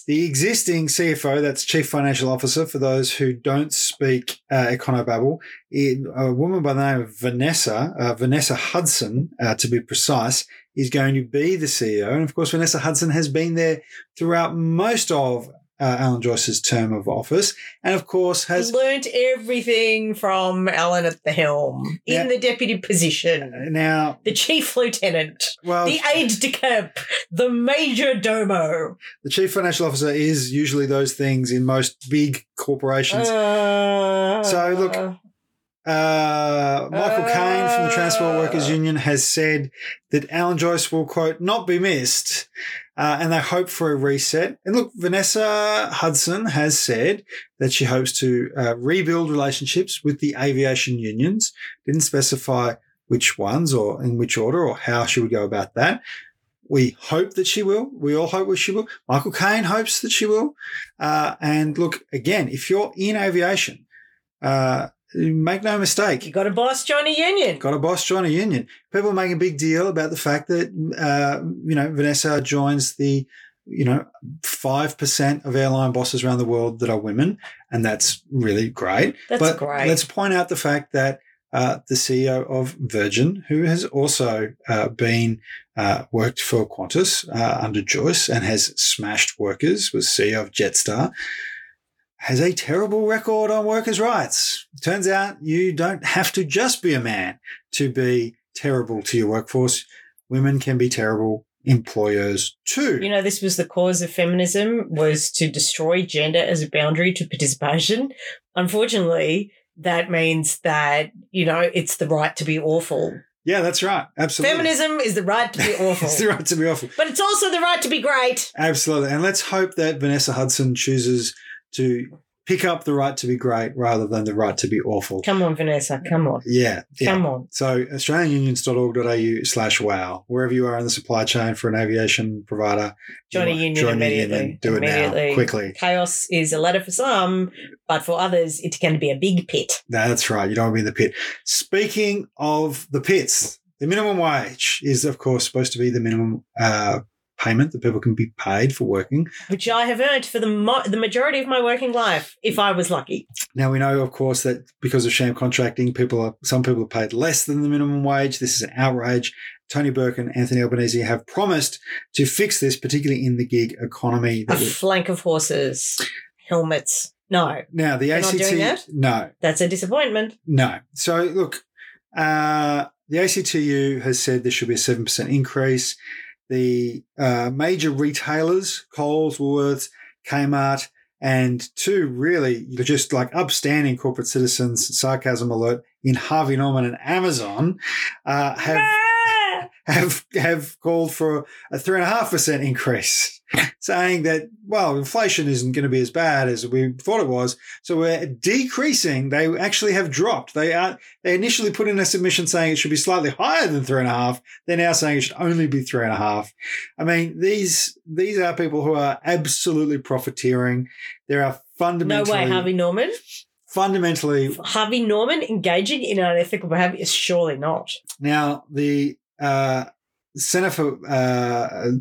The existing CFO, that's Chief Financial Officer, for those who don't speak uh, Econobabble, a woman by the name of Vanessa, uh, Vanessa Hudson, uh, to be precise, is going to be the CEO. And of course, Vanessa Hudson has been there throughout most of uh, Alan Joyce's term of office. And of course, has learnt everything from Alan at the helm in Yeah. the deputy position, now, the chief lieutenant. well, the aide de camp, the major domo. the Chief Financial Officer is usually those things in most big corporations. Uh, So, look, Uh, Michael Kaine from the Transport Workers Uh. Union has said that Alan Joyce will, quote, not be missed. Uh, and they hope for a reset. And look, Vanessa Hudson has said that she hopes to uh, rebuild relationships with the aviation unions. Didn't specify which ones or in which order or how she would go about that. We hope that she will. We all hope that she will. Michael Kaine hopes that she will. Uh, and look, again, if you're in aviation, uh, make no mistake, you got a boss, Johnny Union. got a boss join a union. People make a big deal about the fact that uh, you know Vanessa joins the you know five percent of airline bosses around the world that are women, and that's really great. That's but great. let's point out the fact that. Uh, the CEO of Virgin, who has also uh, been uh, worked for Qantas uh, under Joyce and has smashed workers, was CEO of Jetstar, has a terrible record on workers' rights. Turns out you don't have to just be a man to be terrible to your workforce. Women can be terrible employers too. You know, this was the cause of feminism was to destroy gender as a boundary to participation. Unfortunately, that means that, you know, it's the right to be awful. yeah, that's right. Absolutely. Feminism is the right to be awful. it's the right to be awful. but it's also the right to be great. Absolutely. And let's hope that Vanessa Hudson chooses to pick up the right to be great rather than the right to be awful. Come on, Vanessa. Come on. Yeah. yeah. Come on. So australianunions.org.au slash wow. Wherever you are in the supply chain for an aviation provider, Join a union join immediately. union. Do it now, quickly. Chaos is a ladder for some, but for others, it can be a big pit. That's right. You don't want to be in the pit. Speaking of the pits, the minimum wage is, of course, supposed to be the minimum uh, payment that people can be paid for working. Which I have earned for the mo- the majority of my working life, if I was lucky. Now we know, of course, that because of sham contracting, people are some people are paid less than the minimum wage. This is an outrage. Tony Burke and Anthony Albanese have promised to fix this, particularly in the gig economy. A flank of horses, helmets. No, now the They're ACT, doing that? no, that's a disappointment. No. So look, uh, the ACTU has said there should be a seven percent increase. The uh, major retailers, Coles, Woolworths, Kmart, and two really just like upstanding corporate citizens, sarcasm alert, in Harvey Norman and Amazon, uh, have! Have have called for a three and a half percent increase, saying that well, inflation isn't going to be as bad as we thought it was, so we're decreasing. They actually have dropped. They are they initially put in a submission saying it should be slightly higher than three and a half. They're now saying it should only be three and a half. I mean, these these are people who are absolutely profiteering. There are fundamentally No way, Harvey Norman. fundamentally Harvey Norman engaging in unethical behavior is surely not. Now, the uh, Centre for uh,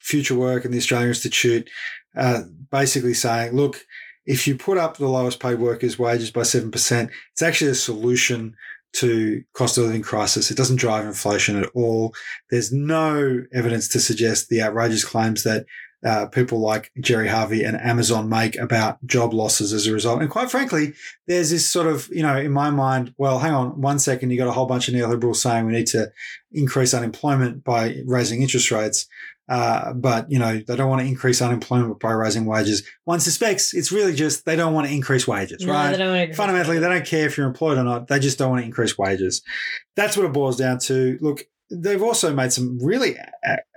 Future Work and the Australian Institute uh, basically saying, look, if you put up the lowest paid workers' wages by 7%, it's actually a solution to cost of living crisis. It doesn't drive inflation at all. There's no evidence to suggest the outrageous claims that uh, people like Gerry Harvey and Amazon make about job losses as a result. And quite frankly, there's this sort of, you know, in my mind, well, hang on one second, you got a whole bunch of neoliberals saying we need to increase unemployment by raising interest rates. Uh, but, you know, they don't want to increase unemployment by raising wages. One suspects it's really just they don't want to increase wages, No, right? they don't want to- Fundamentally, they don't care if you're employed or not. They just don't want to increase wages. That's what it boils down to. Look, they've also made some really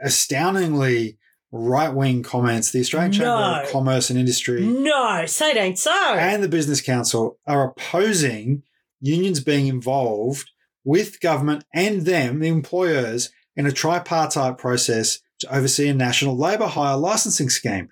astoundingly right wing comments. The Australian Chamber of Commerce and Industry No, say it ain't so. and the Business Council are opposing unions being involved with government and them, the employers, in a tripartite process to oversee a national labour hire licensing scheme.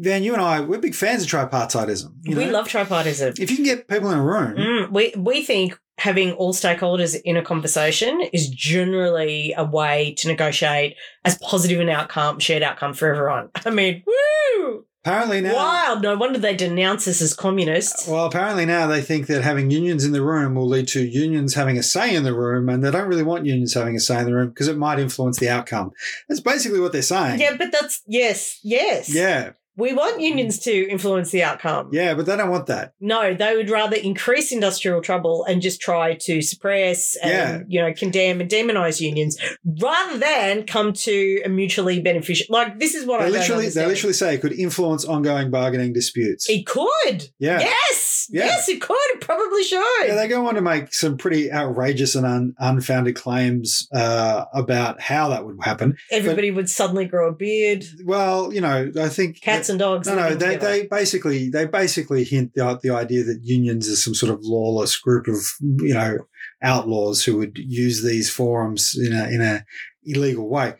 Van, you and I, we're big fans of tripartitism. you we know? love tripartism. If you can get people in a room, Mm, we we think having all stakeholders in a conversation is generally a way to negotiate as positive an outcome, shared outcome for everyone. I mean, woo! apparently now, Wild. No wonder they denounce us as communists. well, apparently now they think that having unions in the room will lead to unions having a say in the room, and they don't really want unions having a say in the room because it might influence the outcome. That's basically what they're saying. yeah, but that's yes, yes. Yeah, We want unions to influence the outcome. yeah, but they don't want that. No, they would rather increase industrial trouble and just try to suppress and Yeah. you know condemn and demonize unions rather than come to a mutually beneficial. Like this is what They I literally, they literally say it could influence ongoing bargaining disputes. It could. Yeah. Yes. Yeah. Yes, it could. It probably should. Yeah, they go on to make some pretty outrageous and un- unfounded claims uh, about how that would happen. Everybody would suddenly grow a beard. Well, you know, I think Cats and dogs. No, no, they, together. they basically they basically hint the, the idea that unions are some sort of lawless group of you know outlaws who would use these forums in a in a illegal way.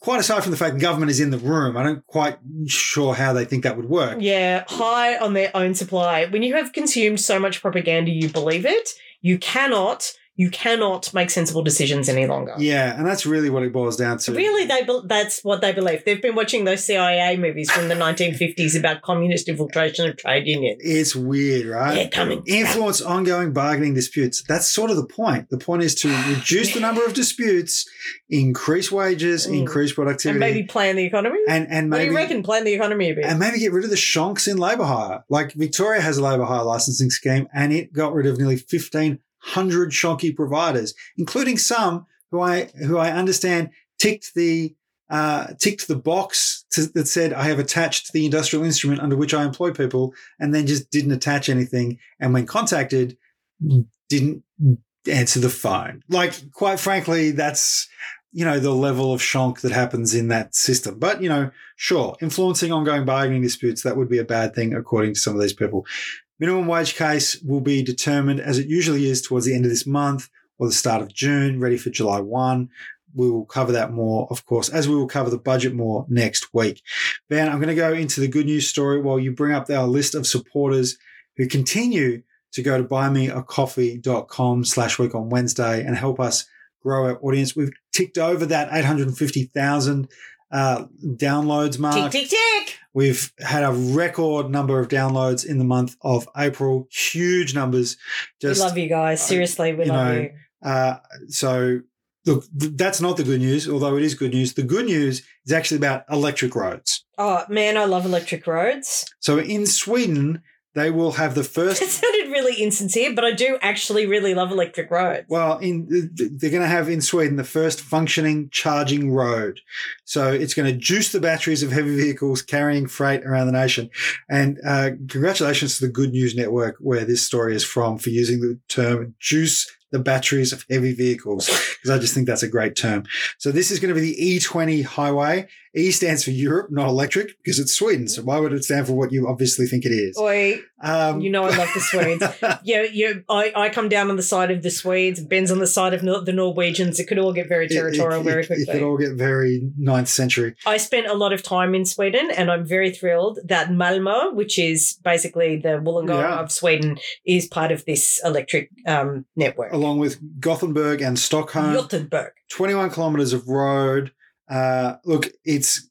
Quite aside from the fact government is in the room, I don't quite sure how they think that would work. Yeah, high on their own supply. When you have consumed so much propaganda, you believe it. You cannot. You cannot make sensible decisions any longer. Yeah, and that's really what it boils down to. Really, they be- that's what they believe. They've been watching those CIA movies from the 1950s about communist infiltration of trade unions. It's weird, right? They're coming. influence ongoing bargaining disputes. That's sort of the point. The point is to reduce the number of disputes, increase wages, Mm. increase productivity, and maybe plan the economy. and, and what do maybe you reckon? Plan the economy a bit. and maybe get rid of the shonks in labour hire. Like Victoria has a labour hire licensing scheme, and it got rid of nearly fifteen hundred shonky providers, including some who I who I understand ticked the uh, ticked the box to, that said I have attached the industrial instrument under which I employ people, and then just didn't attach anything. And when contacted, didn't answer the phone. Like, quite frankly, that's you know, the level of shonk that happens in that system. But, you know, sure, influencing ongoing bargaining disputes, that would be a bad thing, according to some of these people. Minimum wage case will be determined as it usually is towards the end of this month or the start of June, ready for July 1. We will cover that more, of course, as we will cover the budget more next week. Van, I'm going to go into the good news story while you bring up our list of supporters who continue to go to buymeacoffee.com slash week on Wednesday and help us grow our audience. We've ticked over that 850,000 uh, downloads mark. Tick, tick, tick. We've had a record number of downloads in the month of April. Huge numbers. Just we love you guys. Seriously, we you love know, you. uh, so look, th- that's not the good news, although it is good news. The good news is actually about electric roads. Oh man, I love electric roads. So in Sweden, they will have the first. That sounded really insincere, but I do actually really love electric roads. Well, in they're going to have in Sweden the first functioning charging road. So it's going to juice the batteries of heavy vehicles carrying freight around the nation. And uh, congratulations to the Good News Network, where this story is from, for using the term juice the batteries of heavy vehicles, because I just think that's a great term. So this is going to be the E20 highway. E stands for Europe, not electric, because it's Sweden. So why would it stand for what you obviously think it is? Oi, Um, you know I love the Swedes. yeah, yeah. I, I come down on the side of the Swedes, Ben's on the side of the Norwegians. It could all get very it- it- territorial it, very quickly. it could all get very ninth century. I spent a lot of time in Sweden and I'm very thrilled that Malmö, which is basically the Wollongong Yeah. of Sweden, is part of this electric um, network. along with Gothenburg and Stockholm. Gothenburg. 21 kilometers of road. Uh, look, it's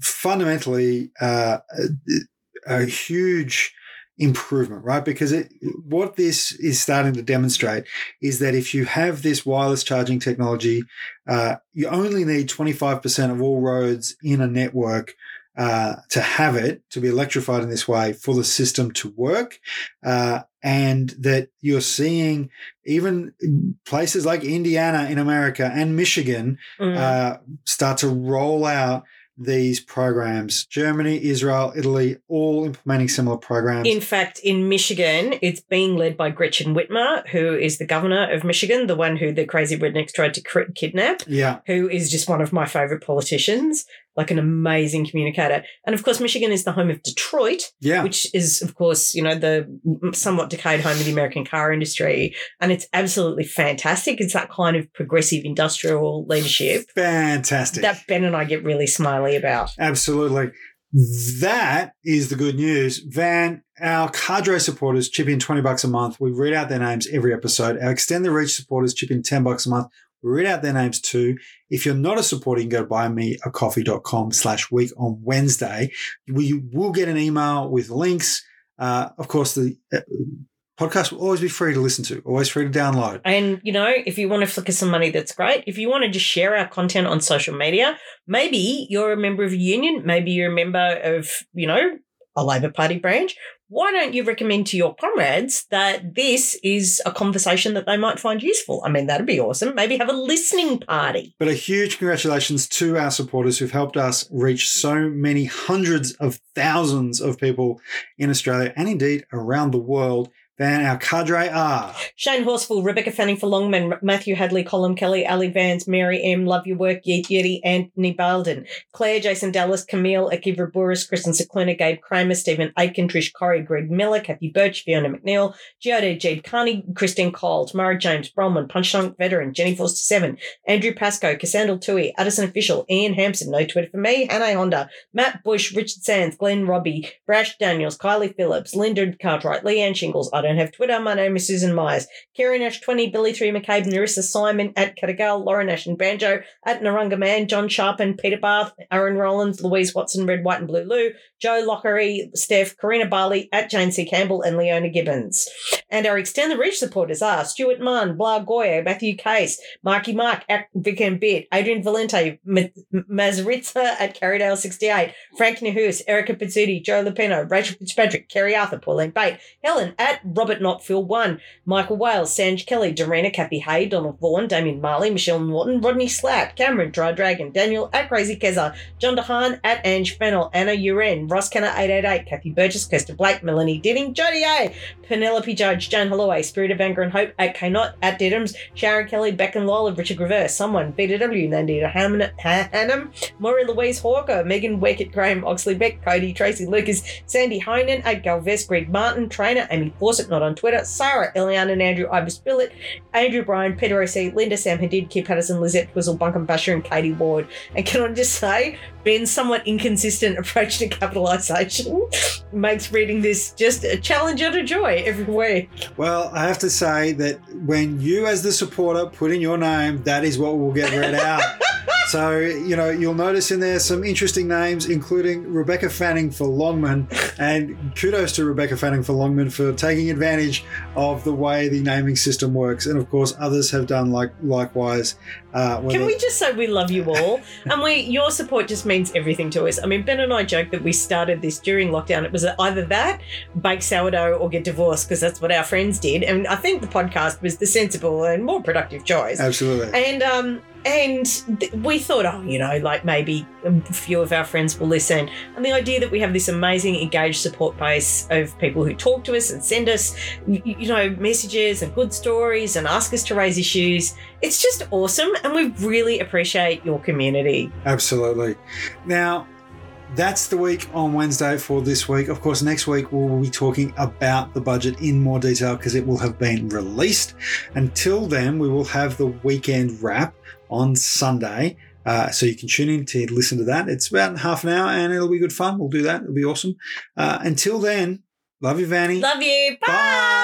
fundamentally uh, a, huge improvement, right? Because it, what this is starting to demonstrate is that if you have this wireless charging technology, uh, you only need 25% of all roads in a network uh, to have it to be electrified in this way for the system to work, uh, and that you're seeing even places like Indiana in America and Michigan Mm. uh, start to roll out these programs. Germany, Israel, Italy, all implementing similar programs. In fact, in Michigan, it's being led by Gretchen Whitmer, who is the governor of Michigan, the one who the crazy rednecks tried to kidnap, yeah, who is just one of my favorite politicians, like an amazing communicator. And of course, Michigan is the home of Detroit, yeah. which is, of course, you know, the somewhat decayed home of the American car industry. And it's absolutely fantastic. It's that kind of progressive industrial leadership Fantastic. that Ben and I get really smiley about. Absolutely. That is the good news. Van, our cadre supporters chip in 20 bucks a month. We read out their names every episode. Our extend the reach supporters chip in 10 bucks a month. Read out their names too. If you're not a supporter, you can go to buymeacoffee.com slash week on Wednesday. We will get an email with links. Uh, of course, the uh, podcast will always be free to listen to, always free to download. And, you know, if you want to flick us some money, that's great. If you want to just share our content on social media, maybe you're a member of a union, maybe you're a member of, you know, a Labor Party branch. Why don't you recommend to your comrades that this is a conversation that they might find useful? I mean, that'd be awesome. Maybe have a listening party. But a huge congratulations to our supporters who've helped us reach so many hundreds of thousands of people in Australia and indeed around the world. Van, our cadre are Shane Horsfall, Rebecca Fanning for Longman, Matthew Hadley, Colin Kelly, Ali Vance, Mary M, Love Your Work, Yeet Yeti, Anthony Balden, Claire, Jason Dallas, Camille, Akiva Burris, Kristen Sequina, Gabe Kramer, Stephen Aiken, Trish Corey, Greg Miller, Kathy Birch, Fiona McNeil, Giada Jade Carney, Christine Cole, Tamara James, Bronwyn, Punchunk Veteran, Jenny Foster Seven, Andrew Pascoe, Cassandra Tui, Addison Official, Ian Hampson, No Twitter for me, Hannah Honda, Matt Bush, Richard Sands, Glenn Robbie, Brash Daniels, Kylie Phillips, Linda Cartwright, Leanne Shingles, don't have Twitter, my name is Susan Myers, Kerry Nash 20, Billy 3 McCabe, Narissa Simon, at Catagal, Laura Nash and Banjo, at Narunga Man, John Sharpen, Peter Bath, Aaron Rollins, Louise Watson, Red, White and Blue Lou, Joe Lockery, Steph, Karina Barley, at Jane C. Campbell and Leona Gibbons. And our Extend the Reach supporters are Stuart Munn, Blah Goya, Matthew Case, Marky Mark, at Vic and Bit, Adrian Valente, M- Mazaritza at Carrydale 68, Frank Nahus, Erica Pizzuti, Joe Lupino, Rachel Fitzpatrick, Kerry Arthur, Pauline Bate, Helen at Robert Notfield 1, Michael Wales, Sanj Kelly, Dorena, Kathy Hay, Donald Vaughan, Damien Marley, Michelle Norton, Rodney Slatt, Cameron, Dry Dragon, Daniel at Crazy Keza, John DeHaan at Ange Fennel, Anna Uren, Ross Kenner 888, Kathy Burgess, Kirsten Blake, Melanie Didding, Jody A, Penelope Judge, Jane Holloway, Spirit of Anger and Hope at K Not, at Diddums, Sharon Kelly, Beck and Lola, Richard Reverse, Someone, BW, Nandita Hannum, Maury Louise Hawker, Megan Wickett, Graham Oxley Beck, Cody, Tracy Lucas, Sandy Heinen, at Galvez, Greg Martin, Trainer, Amy Fawcett, not on Twitter, Sarah, Eliane and Andrew Ibis Billet, Andrew Bryan, Peter O.C., Linda Sam Hadid, Kip Patterson, Lizette Twizzle, Bunkum Basher, and Katie Ward. And can I just say, Ben's somewhat inconsistent approach to capitalisation makes reading this just a challenge and a joy every week. Well, I have to say that when you, as the supporter, put in your name, that is what will get read out. so, you know, you'll notice in there some interesting names, including Rebecca Fanning for Longman. And kudos to Rebecca Fanning for Longman for taking advantage of the way the naming system works. And of course, others have done like likewise. Uh, Can we just say we love you all? and we your support just means everything to us. I mean, Ben and I joke that we started this during lockdown. It was either that, bake sourdough, or get divorced, because that's what our friends did. And I think the podcast was the sensible and more productive choice. Absolutely. And um and th- we thought, oh, you know, like maybe a few of our friends will listen. And the idea that we have this amazing engaged support base of people who talk to us and send us, you know, messages and good stories and ask us to raise issues, it's just awesome. And we really appreciate your community. Absolutely. Now, that's the week on Wednesday for this week. Of course, next week we'll be talking about the budget in more detail because it will have been released. Until then, we will have the weekend wrap on Sunday. Uh, so you can tune in to listen to that. It's about half an hour and it'll be good fun. We'll do that. It'll be awesome. Uh, until then, love you, Vanny. Love you. Bye. Bye.